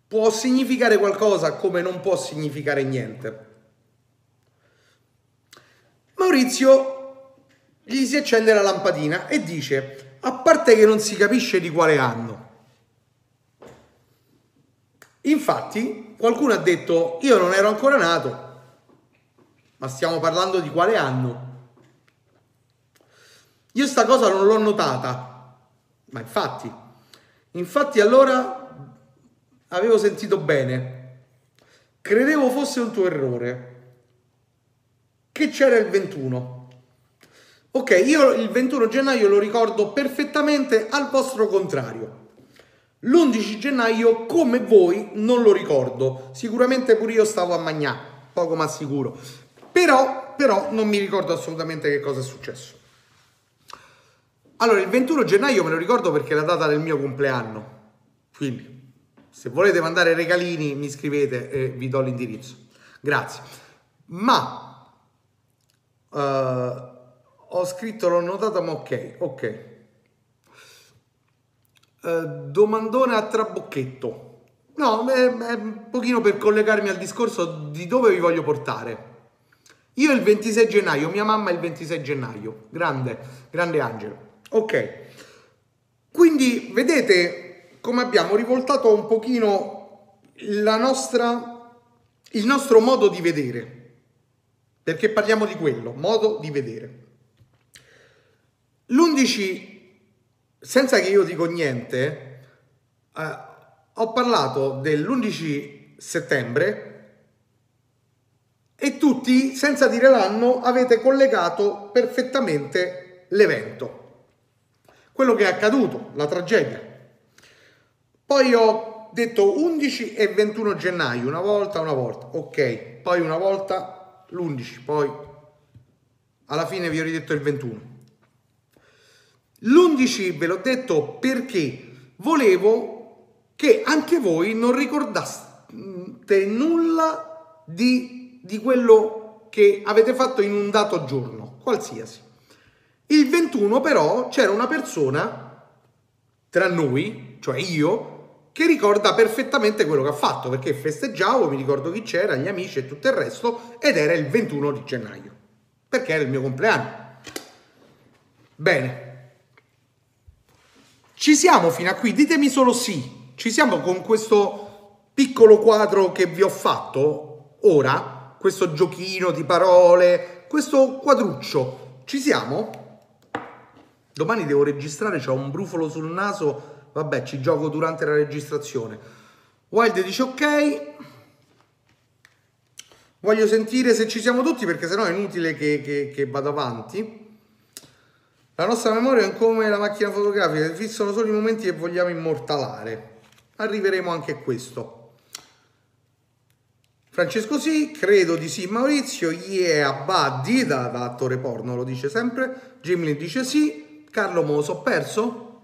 può significare qualcosa come non può significare niente. Maurizio gli si accende la lampadina e dice, a parte che non si capisce di quale anno. Infatti, qualcuno ha detto, io non ero ancora nato, ma stiamo parlando di quale anno? Io sta cosa non l'ho notata, ma infatti, infatti allora avevo sentito bene, credevo fosse un tuo errore, che c'era il 21. Ok, io il 21 gennaio lo ricordo perfettamente al vostro contrario. L'11 gennaio, come voi, non lo ricordo. Sicuramente pure io stavo a Magnà, poco ma sicuro. Però, però non mi ricordo assolutamente che cosa è successo. Allora, il 21 gennaio me lo ricordo perché è la data del mio compleanno. Quindi, se volete mandare regalini, mi scrivete e vi do l'indirizzo. Grazie. ma uh, ho scritto, l'ho notato, ma ok, ok. Uh, domandone a trabocchetto. No, è, è un pochino per collegarmi al discorso di dove vi voglio portare. Io il 26 gennaio, mia mamma il 26 gennaio, grande, grande angelo. Ok, quindi vedete come abbiamo rivoltato un pochino la nostra, il nostro modo di vedere, perché parliamo di quello, modo di vedere. L'11, senza che io dico niente, eh, ho parlato dell'11 settembre e tutti, senza dire l'anno, avete collegato perfettamente l'evento. Quello che è accaduto, la tragedia. Poi ho detto 11 e 21 gennaio, una volta, una volta, ok, poi una volta l'11, poi alla fine vi ho ridetto il 21. L'11 ve l'ho detto perché volevo che anche voi non ricordaste nulla di, di quello che avete fatto in un dato giorno, qualsiasi. Il 21 però c'era una persona tra noi, cioè io, che ricorda perfettamente quello che ha fatto, perché festeggiavo, mi ricordo chi c'era, gli amici e tutto il resto, ed era il 21 di gennaio, perché era il mio compleanno. Bene. Ci siamo fino a qui, ditemi solo sì. Ci siamo con questo piccolo quadro che vi ho fatto ora, questo giochino di parole, questo quadruccio. Ci siamo? Domani devo registrare, ho un brufolo sul naso, vabbè ci gioco durante la registrazione. Wild dice ok, voglio sentire se ci siamo tutti perché sennò è inutile che, che, che vado avanti. La nostra memoria è come la macchina fotografica, fissano solo i momenti che vogliamo immortalare arriveremo anche a questo. Francesco sì, credo di sì Maurizio, yeah Buddy da, da attore porno lo dice sempre, Gimli dice sì, Carlo Moso ho perso?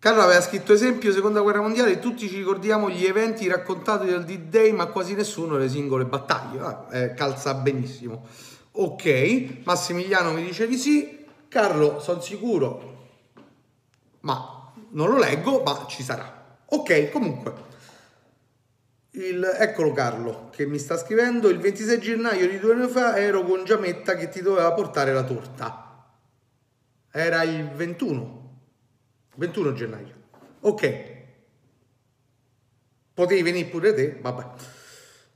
Carlo aveva scritto esempio seconda guerra mondiale, tutti ci ricordiamo gli eventi raccontati del D-Day ma quasi nessuno le singole battaglie, ah, eh, calza benissimo. Ok, Massimiliano mi dice di sì, Carlo sono sicuro, ma non lo leggo, ma ci sarà. Ok, comunque. Il, eccolo Carlo che mi sta scrivendo. Il 26 gennaio di due anni fa ero con Giametta che ti doveva portare la torta. Era il 21 21 gennaio. Ok. Potevi venire pure te vabbè.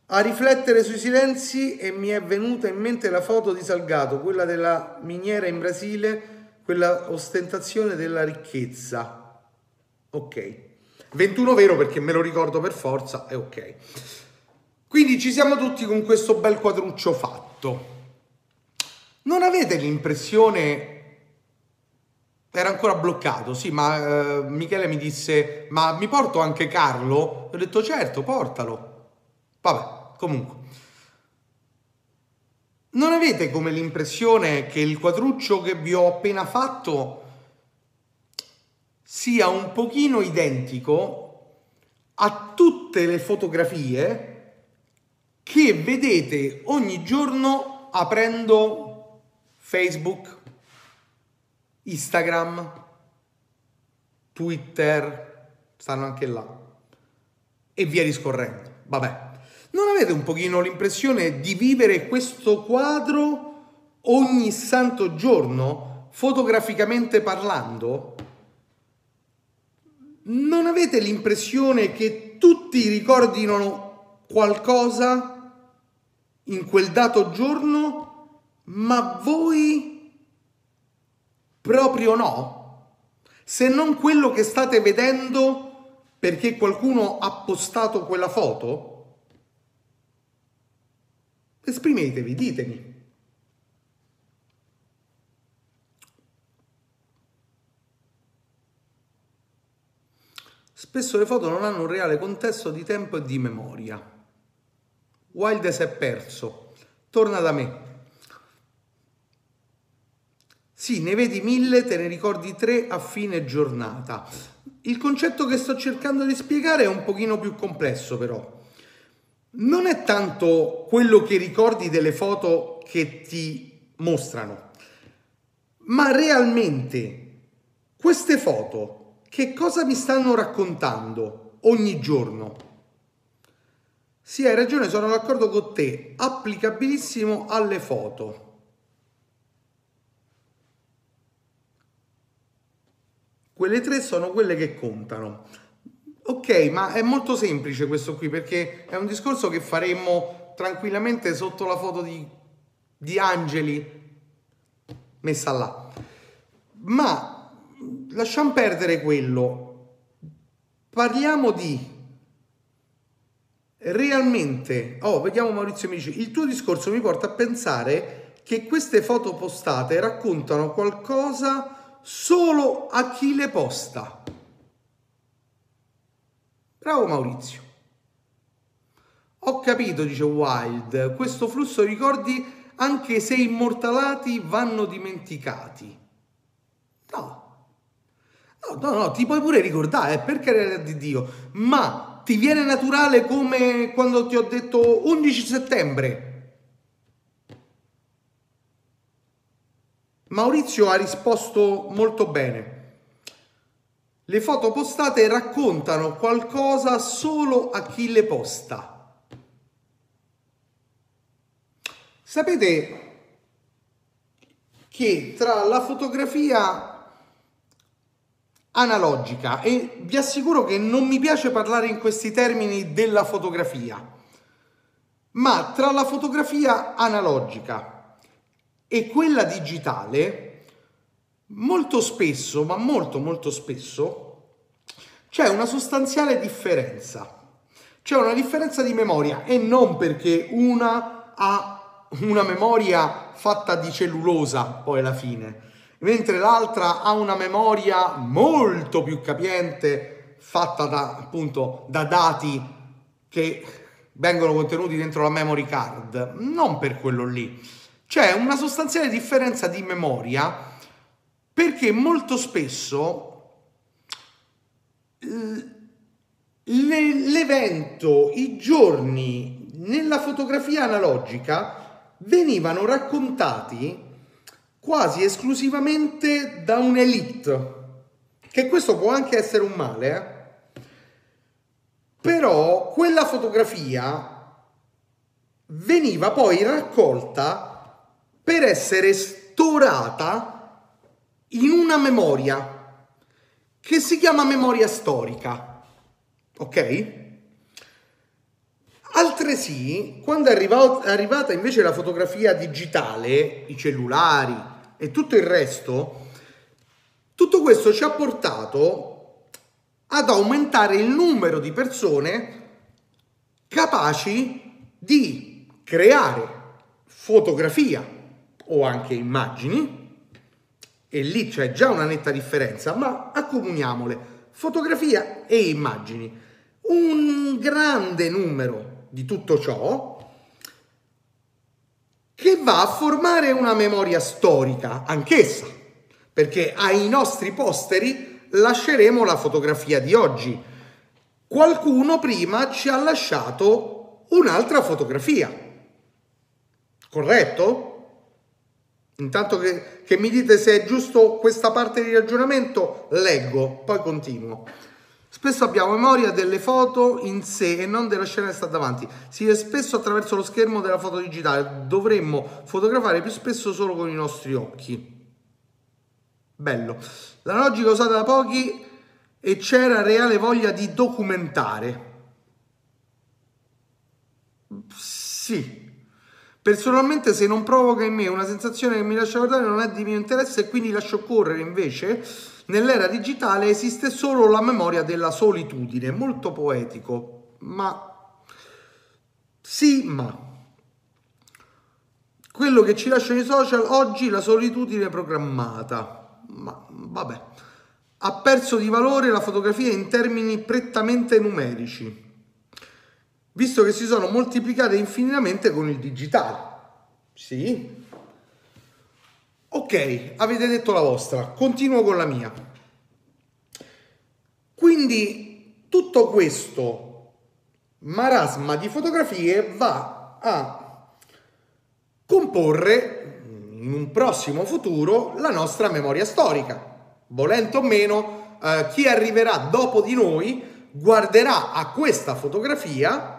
A riflettere sui silenzi e mi è venuta in mente la foto di Salgato quella della miniera in Brasile quella ostentazione della ricchezza. Ok. 21 vero perché me lo ricordo per forza, è ok. Quindi ci siamo tutti con questo bel quadruccio fatto. Non avete l'impressione... Era ancora bloccato, sì, ma eh, Michele mi disse, ma mi porto anche Carlo? Ho detto, certo, portalo. Vabbè, comunque. Non avete come l'impressione che il quadruccio che vi ho appena fatto sia un pochino identico a tutte le fotografie che vedete ogni giorno aprendo Facebook, Instagram, Twitter, stanno anche là, e via discorrendo. Vabbè, non avete un pochino l'impressione di vivere questo quadro ogni santo giorno, fotograficamente parlando? Non avete l'impressione che tutti ricordino qualcosa in quel dato giorno, ma voi proprio no? Se non quello che state vedendo perché qualcuno ha postato quella foto? Esprimetevi, ditemi. Spesso le foto non hanno un reale contesto di tempo e di memoria. Wilde è perso. Torna da me. Sì, ne vedi mille, te ne ricordi tre a fine giornata. Il concetto che sto cercando di spiegare è un pochino più complesso però. non è tanto quello che ricordi delle foto che ti mostrano, ma realmente queste foto che cosa mi stanno raccontando ogni giorno? Sì, hai ragione, sono d'accordo con te, applicabilissimo alle foto. Quelle tre sono quelle che contano. Ok, ma è molto semplice questo qui perché è un discorso che faremmo tranquillamente sotto la foto di, di Angeli messa là. Ma lasciamo perdere quello. Parliamo di realmente, oh, vediamo Maurizio mi dice, il tuo discorso mi porta a pensare che queste foto postate raccontano qualcosa solo a chi le posta. Bravo Maurizio. Ho capito, dice Wild, questo flusso di ricordi, anche se immortalati, vanno dimenticati. No. No, no, no, ti puoi pure ricordare, eh, per carità di Dio, ma ti viene naturale come quando ti ho detto 11 settembre. Maurizio ha risposto molto bene. Le foto postate raccontano qualcosa solo a chi le posta. Sapete che tra la fotografia analogica e vi assicuro che non mi piace parlare in questi termini della fotografia, ma tra la fotografia analogica e quella digitale, molto spesso, ma molto molto spesso, c'è una sostanziale differenza. C'è una differenza di memoria e non perché una ha una memoria fatta di cellulosa poi alla fine, mentre l'altra ha una memoria molto più capiente fatta da, appunto, da dati che vengono contenuti dentro la memory card, non per quello lì. C'è una sostanziale differenza di memoria perché molto spesso l'evento, i giorni nella fotografia analogica venivano raccontati quasi esclusivamente da un'elite, che questo può anche essere un male, eh? però quella fotografia veniva poi raccolta per essere storata in una memoria che si chiama memoria storica, ok? Altresì, quando è arrivata invece la fotografia digitale, i cellulari, e tutto il resto, tutto questo ci ha portato ad aumentare il numero di persone capaci di creare fotografia o anche immagini, e lì c'è già una netta differenza, ma accomuniamole, fotografia e immagini. Un grande numero di tutto ciò che va a formare una memoria storica anch'essa, perché ai nostri posteri lasceremo la fotografia di oggi. Qualcuno prima ci ha lasciato un'altra fotografia, corretto? Intanto che, che mi dite se è giusto questa parte di ragionamento, leggo, poi continuo. Spesso abbiamo memoria delle foto in sé e non della scena che sta davanti. Si vede spesso attraverso lo schermo della foto digitale. Dovremmo fotografare più spesso solo con i nostri occhi. Bello. La logica usata da pochi e c'era reale voglia di documentare. Sì. Personalmente se non provoca in me una sensazione che mi lascia guardare non è di mio interesse e quindi lascio correre invece Nell'era digitale esiste solo la memoria della solitudine, molto poetico, ma sì, ma quello che ci lasciano i social oggi la solitudine programmata. Ma vabbè, ha perso di valore la fotografia in termini prettamente numerici, visto che si sono moltiplicate infinitamente con il digitale. Sì, Ok, avete detto la vostra, continuo con la mia. Quindi tutto questo marasma di fotografie va a comporre in un prossimo futuro la nostra memoria storica. Volente o meno, eh, chi arriverà dopo di noi guarderà a questa fotografia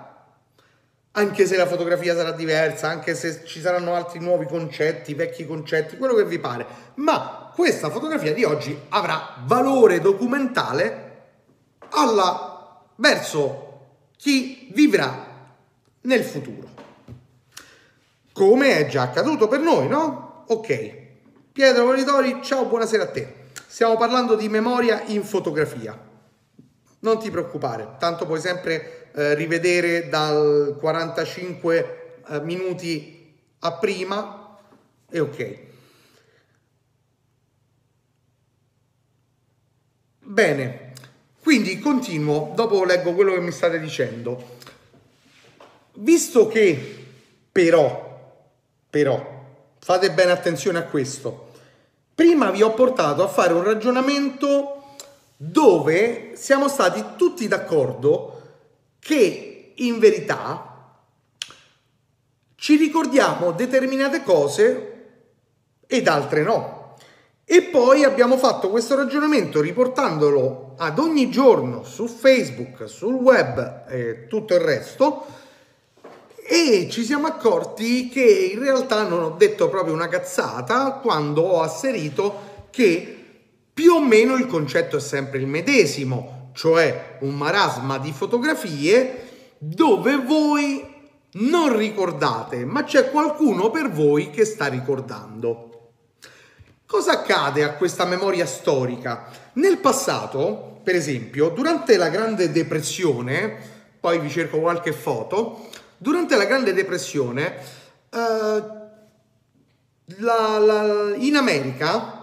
anche se la fotografia sarà diversa, anche se ci saranno altri nuovi concetti, vecchi concetti, quello che vi pare, ma questa fotografia di oggi avrà valore documentale alla, verso chi vivrà nel futuro. Come è già accaduto per noi, no? Ok. Pietro Volitori, ciao, buonasera a te. Stiamo parlando di memoria in fotografia. Non ti preoccupare, tanto puoi sempre eh, rivedere dal 45 eh, minuti a prima e ok. Bene, quindi continuo, dopo leggo quello che mi state dicendo. Visto che però, però, fate bene attenzione a questo, prima vi ho portato a fare un ragionamento dove siamo stati tutti d'accordo che in verità ci ricordiamo determinate cose ed altre no. E poi abbiamo fatto questo ragionamento riportandolo ad ogni giorno su Facebook, sul web e tutto il resto e ci siamo accorti che in realtà non ho detto proprio una cazzata quando ho asserito che più o meno il concetto è sempre il medesimo, cioè un marasma di fotografie dove voi non ricordate, ma c'è qualcuno per voi che sta ricordando. Cosa accade a questa memoria storica? Nel passato, per esempio, durante la Grande Depressione, poi vi cerco qualche foto, durante la Grande Depressione, eh, la, la, in America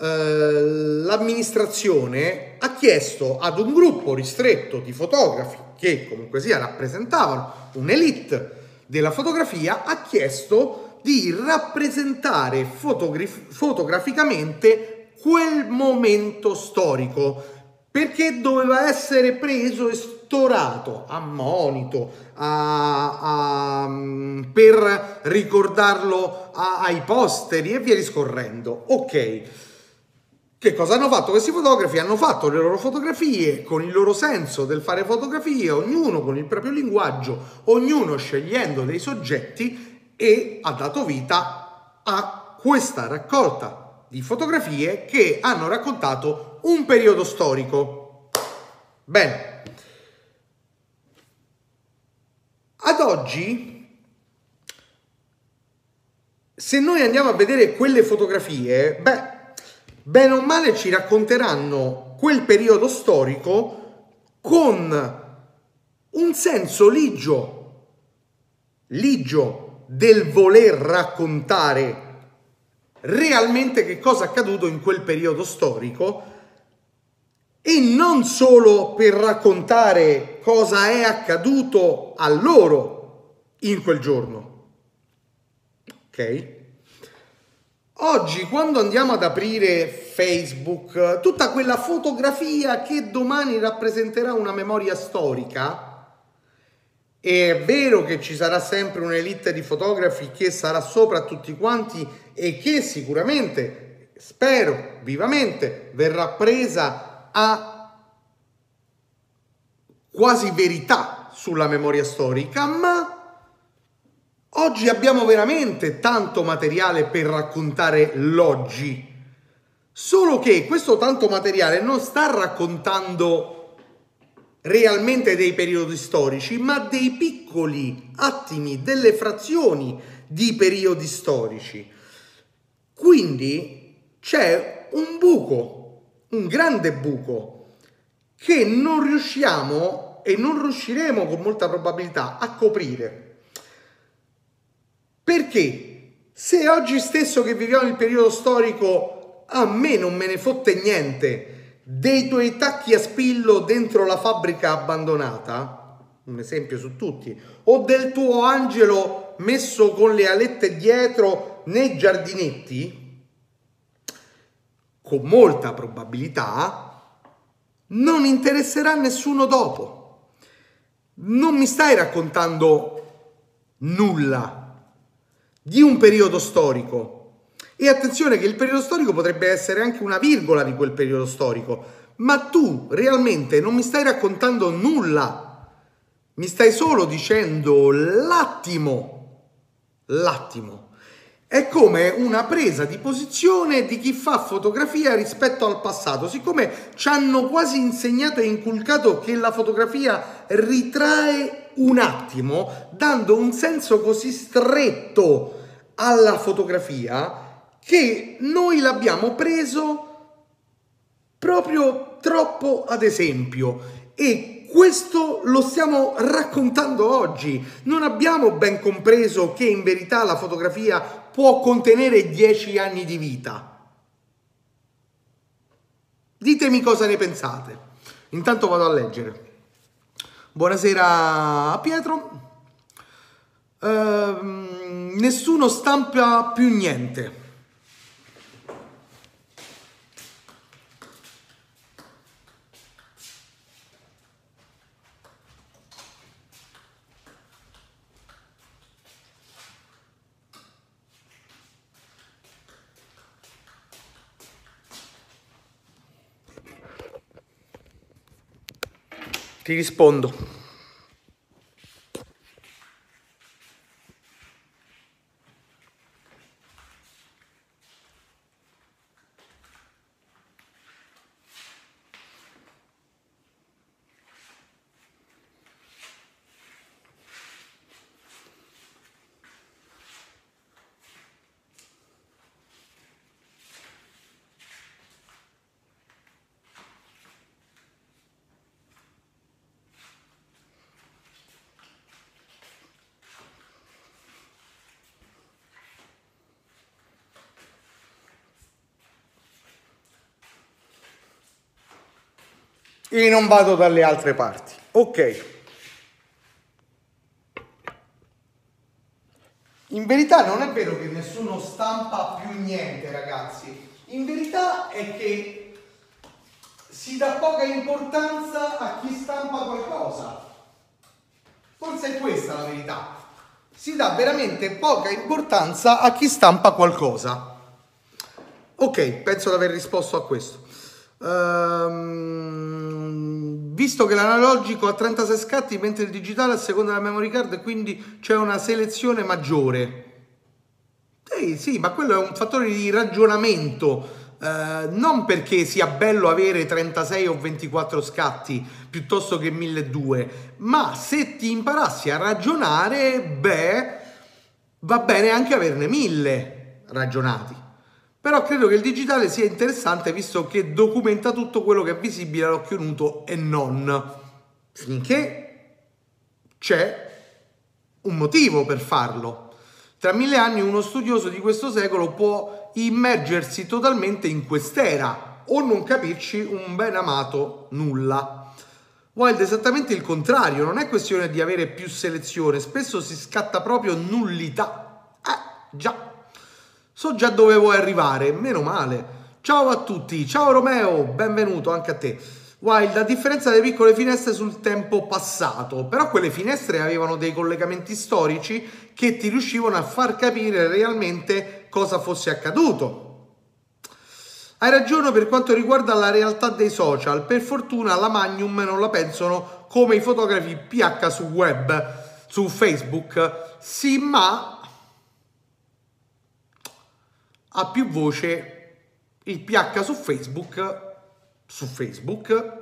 l'amministrazione ha chiesto ad un gruppo ristretto di fotografi che comunque sia rappresentavano un'elite della fotografia, ha chiesto di rappresentare fotograf- fotograficamente quel momento storico perché doveva essere preso e storato a monito a, a, per ricordarlo a, ai posteri e via discorrendo. Ok. Che cosa hanno fatto questi fotografi? Hanno fatto le loro fotografie con il loro senso del fare fotografie, ognuno con il proprio linguaggio, ognuno scegliendo dei soggetti e ha dato vita a questa raccolta di fotografie che hanno raccontato un periodo storico. Bene, ad oggi, se noi andiamo a vedere quelle fotografie, beh, bene o male ci racconteranno quel periodo storico con un senso ligio, ligio del voler raccontare realmente che cosa è accaduto in quel periodo storico e non solo per raccontare cosa è accaduto a loro in quel giorno. Ok? Oggi quando andiamo ad aprire Facebook, tutta quella fotografia che domani rappresenterà una memoria storica, è vero che ci sarà sempre un'elite di fotografi che sarà sopra tutti quanti e che sicuramente, spero vivamente, verrà presa a quasi verità sulla memoria storica, ma oggi abbiamo veramente tanto materiale per raccontare l'oggi. Solo che questo tanto materiale non sta raccontando realmente dei periodi storici, ma dei piccoli attimi, delle frazioni di periodi storici. Quindi c'è un buco, un grande buco, che non riusciamo e non riusciremo con molta probabilità a coprire. Perché? Se oggi stesso che viviamo il periodo storico a me non me ne fotte niente. Dei tuoi tacchi a spillo dentro la fabbrica abbandonata, un esempio su tutti, o del tuo angelo messo con le alette dietro nei giardinetti, con molta probabilità non interesserà nessuno dopo. non mi stai raccontando nulla di un periodo storico. E attenzione che il periodo storico potrebbe essere anche una virgola di quel periodo storico, ma tu realmente non mi stai raccontando nulla, mi stai solo dicendo l'attimo, l'attimo è come una presa di posizione di chi fa fotografia rispetto al passato. Siccome ci hanno quasi insegnato e inculcato che la fotografia ritrae un attimo, dando un senso così stretto alla fotografia, che noi l'abbiamo preso proprio troppo ad esempio e questo lo stiamo raccontando oggi. Non abbiamo ben compreso che in verità la fotografia può contenere 10 anni di vita. Ditemi cosa ne pensate. Intanto vado a leggere. Buonasera a Pietro. Uh, nessuno stampa più niente. Ti rispondo. E non vado dalle altre parti. Ok. In verità non è vero che nessuno stampa più niente, ragazzi. In verità è che si dà poca importanza a chi stampa qualcosa. Forse è questa la verità. Si dà veramente poca importanza a chi stampa qualcosa. Ok, penso di aver risposto a questo. Ehm, visto che l'analogico ha 36 scatti mentre il digitale a seconda della memory card quindi c'è una selezione maggiore sì, sì ma quello è un fattore di ragionamento Uh, non perché sia bello avere 36 o 24 scatti piuttosto che 1200, ma se ti imparassi a ragionare, beh, va bene anche averne 1000 ragionati. Però credo che il digitale sia interessante visto che documenta tutto quello che è visibile all'occhio nudo e non. Finché c'è un motivo per farlo. Tra mille anni uno studioso di questo secolo può immergersi totalmente in quest'era o non capirci un ben amato nulla. Wild è esattamente il contrario, non è questione di avere più selezione, spesso si scatta proprio nullità. Eh, già. So già dove vuoi arrivare, meno male. Ciao a tutti, ciao Romeo, benvenuto anche a te. Wild, a differenza delle piccole finestre sul tempo passato, però quelle finestre avevano dei collegamenti storici che ti riuscivano a far capire realmente cosa fosse accaduto. Hai ragione per quanto riguarda la realtà dei social, per fortuna la Magnum non la pensano come i fotografi PH su web, su Facebook, sì ma a più voce il PH su Facebook, su Facebook,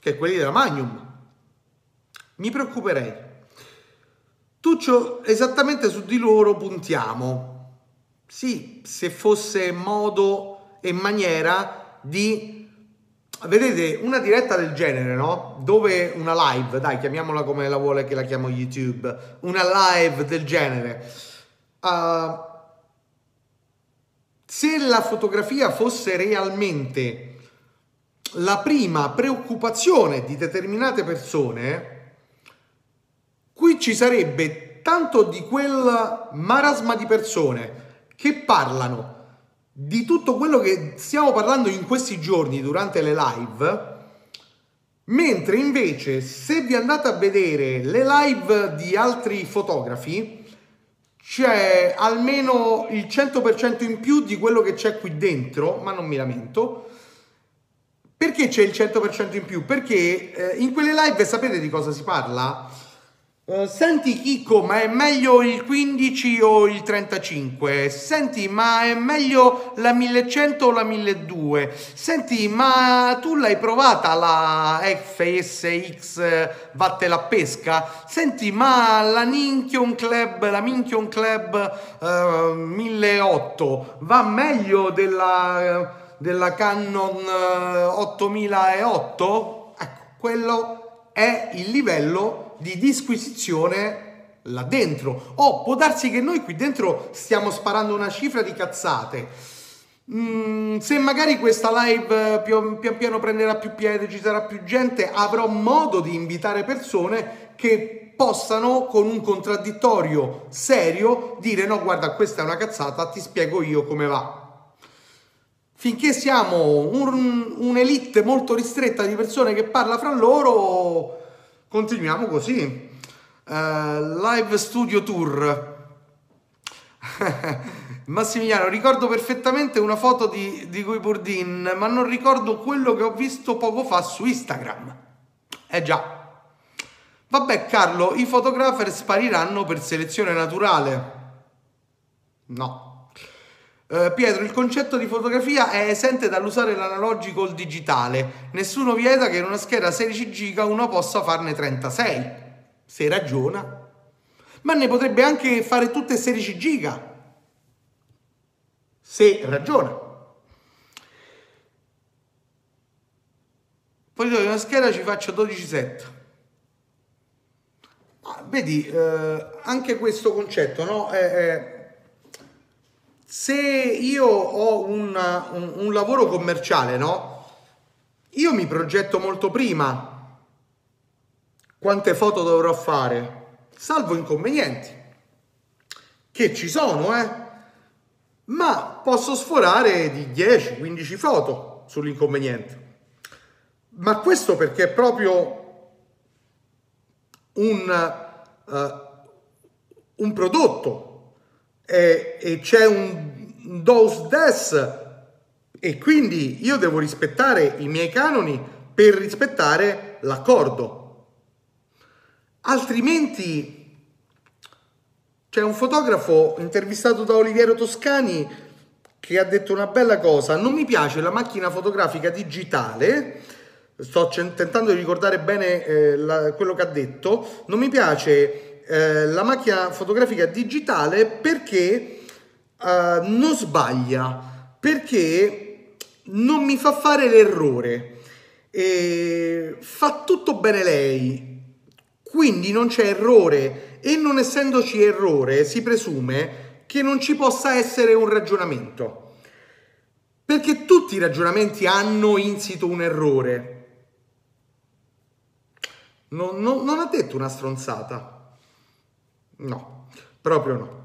che quelli della Magnum. Mi preoccuperei. Tuccio, esattamente su di loro puntiamo. Sì, se fosse modo e maniera di... Vedete, una diretta del genere, no? Dove una live, dai, chiamiamola come la vuole che la chiamo YouTube, una live del genere. Uh, se la fotografia fosse realmente la prima preoccupazione di determinate persone, qui ci sarebbe tanto di quel marasma di persone che parlano di tutto quello che stiamo parlando in questi giorni durante le live, Mentre invece se vi andate a vedere le live di altri fotografi, c'è almeno il 100% in più di quello che c'è qui dentro, ma non mi lamento. Perché c'è il 100% in più? Perché eh, in quelle live sapete di cosa si parla? Uh, senti Chicco, ma è meglio il 15 o il 35? Senti, ma è meglio la 1100 o la 1200? Senti, ma tu l'hai provata la FSX Vatte la pesca? Senti, ma la Ninkion Club, la Minkion Club uh, 1008 va meglio della, della Canon 8008? Ecco, quello è il livello di disquisizione là dentro. O oh, può darsi che noi qui dentro stiamo sparando una cifra di cazzate. Mm, se magari questa live pian, pian piano prenderà più piede, ci sarà più gente, avrò modo di invitare persone che possano con un contraddittorio serio dire no guarda questa è una cazzata, ti spiego io come va. Finché siamo un, un'elite molto ristretta di persone che parla fra loro, Continuiamo così. Uh, live Studio Tour. Massimiliano, ricordo perfettamente una foto di, di Gui Burdin, ma non ricordo quello che ho visto poco fa su Instagram. Eh già. Vabbè Carlo, i fotografer spariranno per selezione naturale. No. Uh, Pietro, il concetto di fotografia è esente dall'usare l'analogico o il digitale. Nessuno vieta che in una scheda 16 giga uno possa farne 36. Se ragiona. Ma ne potrebbe anche fare tutte 16 giga. Se ragiona. Poi in una scheda ci faccio 12 set. Ah, vedi, eh, anche questo concetto, no? È, è se io ho una, un, un lavoro commerciale, no? Io mi progetto molto prima quante foto dovrò fare, salvo inconvenienti, che ci sono, eh? Ma posso sforare di 10-15 foto sull'inconveniente. Ma questo perché è proprio un, uh, un prodotto e, e c'è un dos des. E quindi io devo rispettare i miei canoni per rispettare l'accordo. Altrimenti c'è un fotografo intervistato da Oliviero Toscani che ha detto una bella cosa, non mi piace la macchina fotografica digitale, sto tentando di ricordare bene eh, la, quello che ha detto, non mi piace eh, la macchina fotografica digitale perché eh, non sbaglia, perché non mi fa fare l'errore, e fa tutto bene lei, quindi non c'è errore e non essendoci errore si presume che non ci possa essere un ragionamento. Perché tutti i ragionamenti hanno insito un errore. Non, non, non ha detto una stronzata. No, proprio no.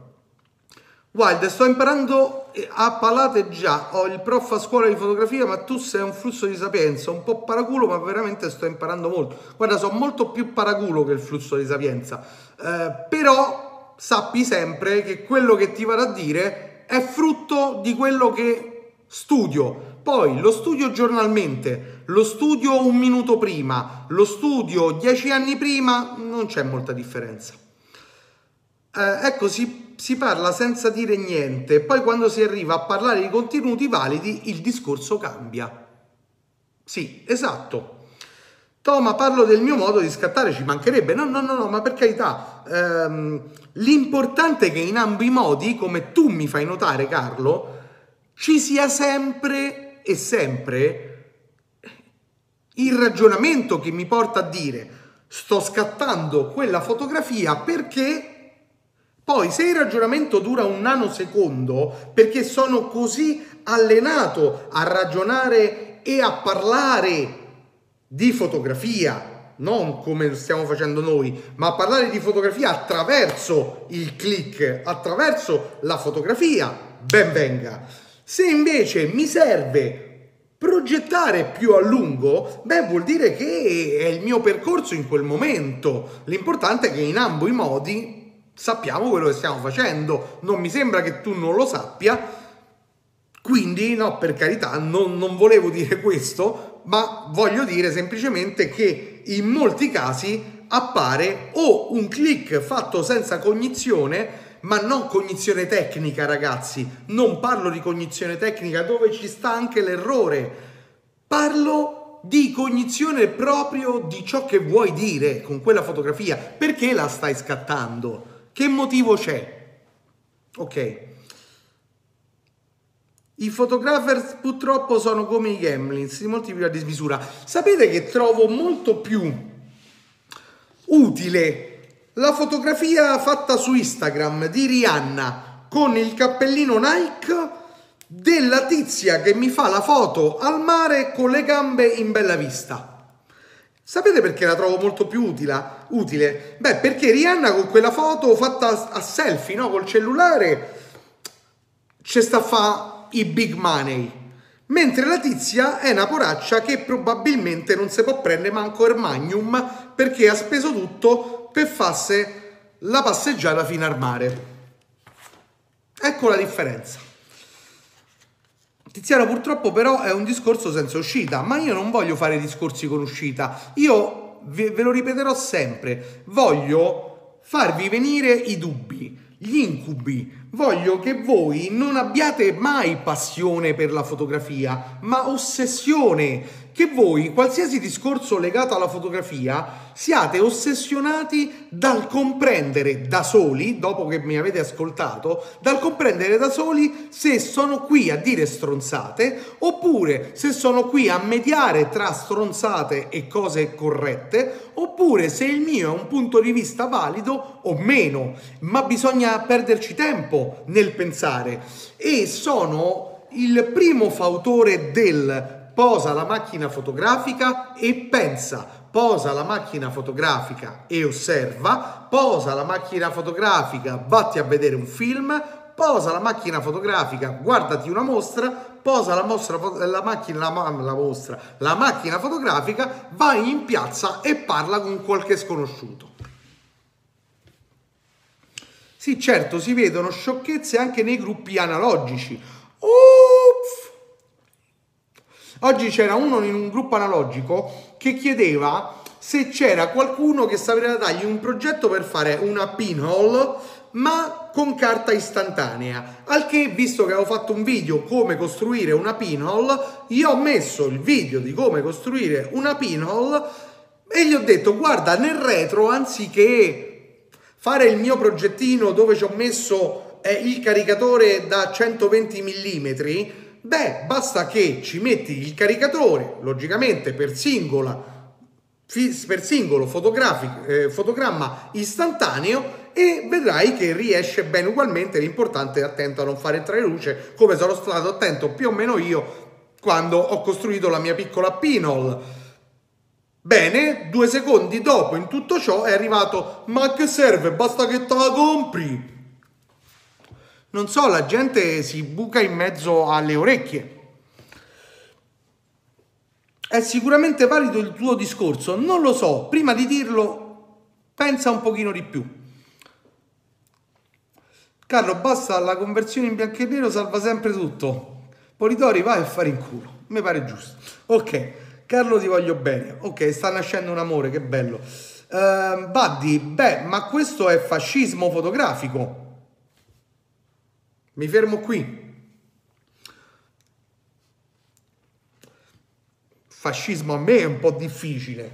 Wild, sto imparando a palate già, ho il prof a scuola di fotografia, ma tu sei un flusso di sapienza, un po' paraculo, ma veramente sto imparando molto. Guarda, sono molto più paraculo che il flusso di sapienza, eh, però sappi sempre che quello che ti vado a dire è frutto di quello che studio. Poi lo studio giornalmente, lo studio un minuto prima, lo studio dieci anni prima, non c'è molta differenza eh, ecco, si, si parla senza dire niente, poi quando si arriva a parlare di contenuti validi il discorso cambia. Sì, esatto. Toma, parlo del mio modo di scattare, ci mancherebbe. No, no, no, no, ma per carità, ehm, l'importante è che in ambi i modi, come tu mi fai notare, Carlo, ci sia sempre e sempre il ragionamento che mi porta a dire sto scattando quella fotografia perché poi se il ragionamento dura un nanosecondo, perché sono così allenato a ragionare e a parlare di fotografia, non come stiamo facendo noi, ma a parlare di fotografia attraverso il click, attraverso la fotografia, ben venga. Se invece mi serve Progettare più a lungo, beh, vuol dire che è il mio percorso in quel momento. L'importante è che in ambo i modi sappiamo quello che stiamo facendo. Non mi sembra che tu non lo sappia. Quindi, no, per carità, non, non volevo dire questo, ma voglio dire semplicemente che in molti casi appare o un click fatto senza cognizione ma non cognizione tecnica, ragazzi. Non parlo di cognizione tecnica dove ci sta anche l'errore. Parlo di cognizione proprio di ciò che vuoi dire con quella fotografia. Perché la stai scattando? Che motivo c'è? Ok. I photographer purtroppo sono come i gamlins, si moltiplica a dismisura. Sapete che trovo molto più utile la fotografia fatta su Instagram di Rihanna con il cappellino Nike della tizia che mi fa la foto al mare con le gambe in bella vista. Sapete perché la trovo molto più utile? Utile? Beh, perché Rihanna con quella foto fatta a selfie, no? Col cellulare, ci sta a fa i big money. Mentre la tizia è una poraccia che probabilmente non si può prendere manco Ermagnum perché ha speso tutto per farsi la passeggiata fino al mare. Ecco la differenza. Tiziano purtroppo però è un discorso senza uscita, ma io non voglio fare discorsi con uscita. Io ve, ve lo ripeterò sempre, voglio farvi venire i dubbi, gli incubi. Voglio che voi non abbiate mai passione per la fotografia, ma ossessione che voi, qualsiasi discorso legato alla fotografia, siate ossessionati dal comprendere da soli, dopo che mi avete ascoltato, dal comprendere da soli se sono qui a dire stronzate oppure se sono qui a mediare tra stronzate e cose corrette oppure se il mio è un punto di vista valido o meno, ma bisogna perderci tempo nel pensare. E sono il primo fautore del posa la macchina fotografica e pensa, posa la macchina fotografica e osserva, posa la macchina fotografica, vatti a vedere un film, posa la macchina fotografica, guardati una mostra, posa la, mostra, la, macchina, la, la, mostra, la macchina fotografica, vai in piazza e parla con qualche sconosciuto. Sì, certo, si vedono sciocchezze anche nei gruppi analogici. Uff! Oggi c'era uno in un gruppo analogico che chiedeva se c'era qualcuno che sapeva dargli un progetto per fare una pinhole ma con carta istantanea. Al che, visto che avevo fatto un video come costruire una pinhole, io ho messo il video di come costruire una pinhole e gli ho detto guarda nel retro anziché fare il mio progettino dove ci ho messo eh, il caricatore da 120 mm Beh, basta che ci metti il caricatore, logicamente per singola per singolo eh, fotogramma istantaneo e vedrai che riesce bene ugualmente. L'importante è attento a non fare luce, come sono stato attento più o meno io quando ho costruito la mia piccola pinhole. Bene, due secondi dopo in tutto ciò è arrivato, ma che serve? Basta che te la compri non so, la gente si buca in mezzo alle orecchie. È sicuramente valido il tuo discorso, non lo so, prima di dirlo pensa un pochino di più. Carlo, basta, la conversione in bianco e nero salva sempre tutto. Polidori, vai a fare in culo, mi pare giusto. Ok, Carlo ti voglio bene. Ok, sta nascendo un amore, che bello. Uh, Buddy, beh, ma questo è fascismo fotografico. Mi fermo qui. Fascismo a me è un po' difficile.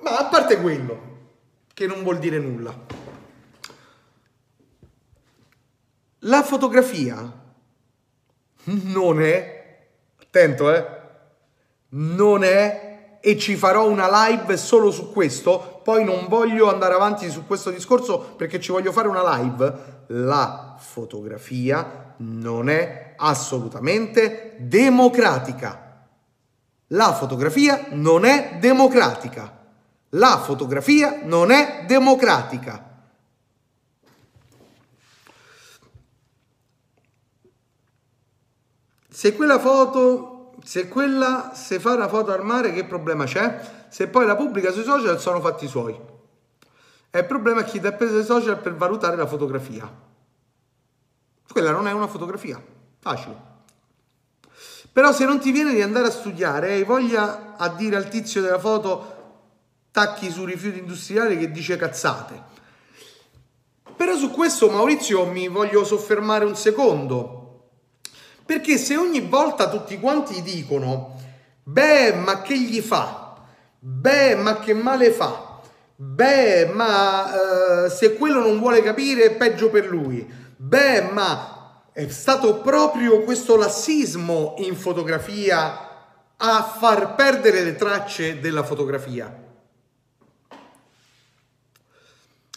Ma a parte quello, che non vuol dire nulla. La fotografia non è, attento eh, non è e ci farò una live solo su questo, poi non voglio andare avanti su questo discorso perché ci voglio fare una live, la fotografia non è assolutamente democratica. La fotografia non è democratica. La fotografia non è democratica. Se quella foto se quella, se fa una foto al mare, che problema c'è? Se poi la pubblica sui social sono fatti suoi. È il problema chi ti ha preso i social per valutare la fotografia. Quella non è una fotografia. Facile. Però se non ti viene di andare a studiare e hai voglia a dire al tizio della foto tacchi su rifiuti industriali che dice cazzate. Però su questo Maurizio mi voglio soffermare un secondo. Perché se ogni volta tutti quanti dicono, beh, ma che gli fa? Beh, ma che male fa? Beh, ma eh, se quello non vuole capire è peggio per lui. Beh, ma è stato proprio questo lassismo in fotografia a far perdere le tracce della fotografia.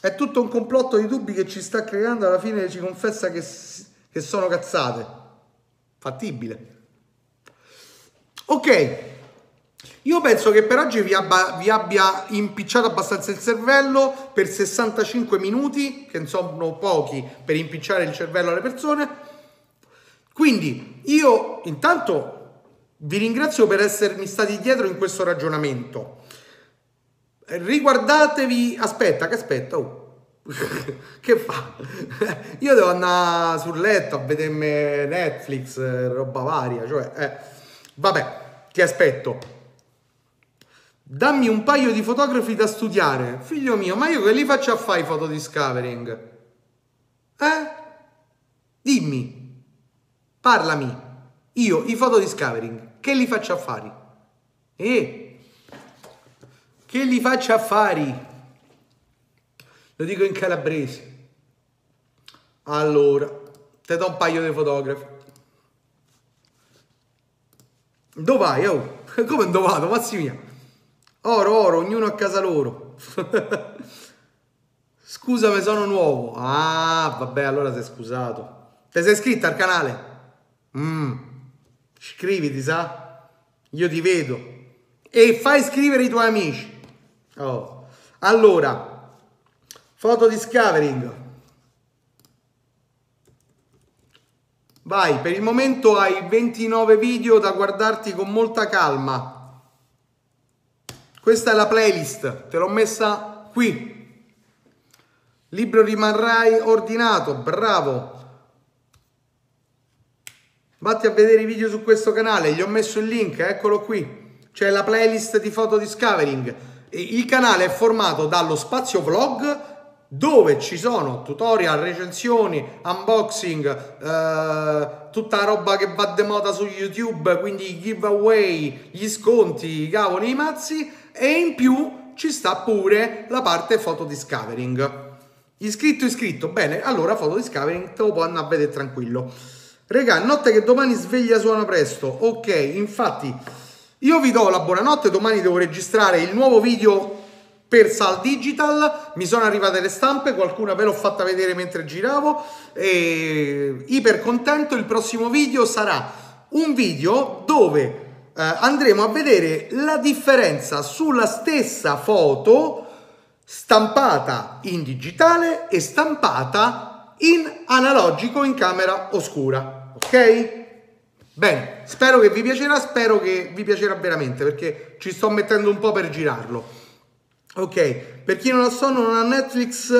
È tutto un complotto di dubbi che ci sta creando, alla fine ci confessa che, che sono cazzate fattibile. Ok, io penso che per oggi vi, abba, vi, abbia impicciato abbastanza il cervello per 65 minuti, che sono pochi per impicciare il cervello alle persone. Quindi io intanto vi ringrazio per essermi stati dietro in questo ragionamento. Riguardatevi, aspetta, che aspetta, oh. Che fa? Io devo andare sul letto a vedermi Netflix, roba varia, cioè, eh. vabbè, ti aspetto. Dammi un paio di fotografi da studiare. Figlio mio, ma io che li faccio a fare i fotodiscovering? Eh? Dimmi, parlami. Io i fotodiscovering, che li faccio a fare? Eh? Che li faccio a fare? Lo dico in calabrese. Allora, ti do un paio di fotografi. Dove vai? Oh? Come dove vado? Massimia. Oro, oro, ognuno a casa loro. Scusami, sono nuovo. Ah, vabbè, allora sei scusato. Ti sei iscritto al canale? Mm. Iscriviti, sa? Io ti vedo. E fai iscrivere i tuoi amici. Oh. Allora, Foto discovering. Vai, per il momento hai 29 video da guardarti con molta calma. Questa è la playlist, te l'ho messa qui. Libro rimarrai ordinato, bravo. Vatti a vedere i video su questo canale, gli ho messo il link, eccolo qui. C'è la playlist di Foto Discovering. Il canale è formato dallo spazio vlog dove ci sono tutorial, recensioni, unboxing, eh, tutta la roba che va de moda su YouTube, quindi i giveaway, gli sconti, i cavoli, i mazzi e in più ci sta pure la parte foto discovering. Iscritto, iscritto, bene, allora foto discovering te lo puoi andare a vedere tranquillo. Regà, notte che domani sveglia suona presto. Ok, infatti io vi do la buonanotte, domani devo registrare il nuovo video per Sal Digital mi sono arrivate le stampe, qualcuna ve l'ho fatta vedere mentre giravo e iper contento, il prossimo video sarà un video dove eh, andremo a vedere la differenza sulla stessa foto stampata in digitale e stampata in analogico in camera oscura, ok? Bene, spero che vi piacerà, spero che vi piacerà veramente perché ci sto mettendo un po' per girarlo. Ok, per chi non lo so, non ha Netflix,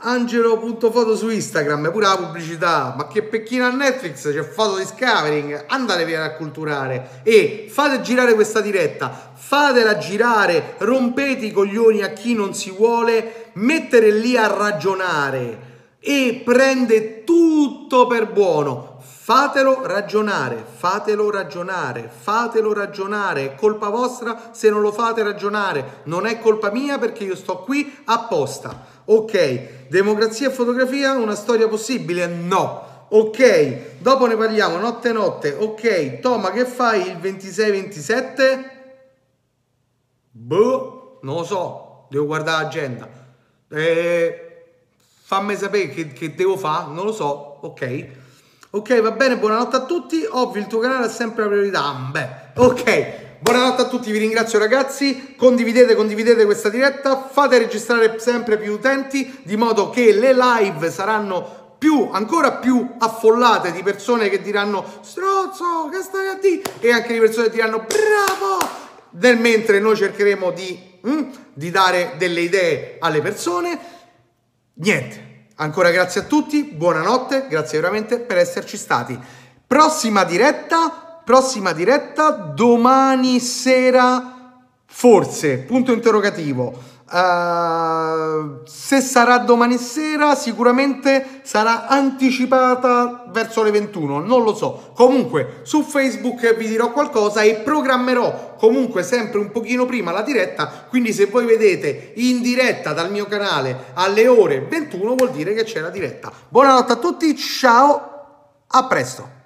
angelo.foto su Instagram, pure la pubblicità, ma che per chi non ha Netflix c'è foto discovering, andatevi a culturare e fate girare questa diretta, fatela girare, rompete i coglioni a chi non si vuole mettere lì a ragionare e prende tutto per buono. Fatelo ragionare, fatelo ragionare, fatelo ragionare. È colpa vostra se non lo fate ragionare. Non è colpa mia perché io sto qui apposta. Ok, democrazia e fotografia, una storia possibile? No. Ok, dopo ne parliamo notte notte. Ok, Toma, che fai il 26-27? Boh, non lo so, devo guardare l'agenda. Eh, fammi sapere che, che devo fare, non lo so. Ok. Ok, va bene, buonanotte a tutti. Ovvio, il tuo canale è sempre la priorità. Beh, ok. Buonanotte a tutti, vi ringrazio ragazzi. Condividete, condividete questa diretta. Fate registrare sempre più utenti di modo che le live saranno più, ancora più affollate di persone che diranno strozzo, che stai a dire? E anche di persone che diranno bravo, nel mentre noi cercheremo di, mm, di dare delle idee alle persone. Niente, ancora grazie a tutti, buonanotte, grazie veramente per esserci stati. Prossima diretta, prossima diretta domani sera, forse, punto interrogativo. Uh, se sarà domani sera, sicuramente sarà anticipata verso le 21, non lo so. Comunque su Facebook vi dirò qualcosa e programmerò comunque sempre un pochino prima la diretta, quindi se voi vedete in diretta dal mio canale alle ore 21 vuol dire che c'è la diretta. Buonanotte a tutti, ciao, a presto.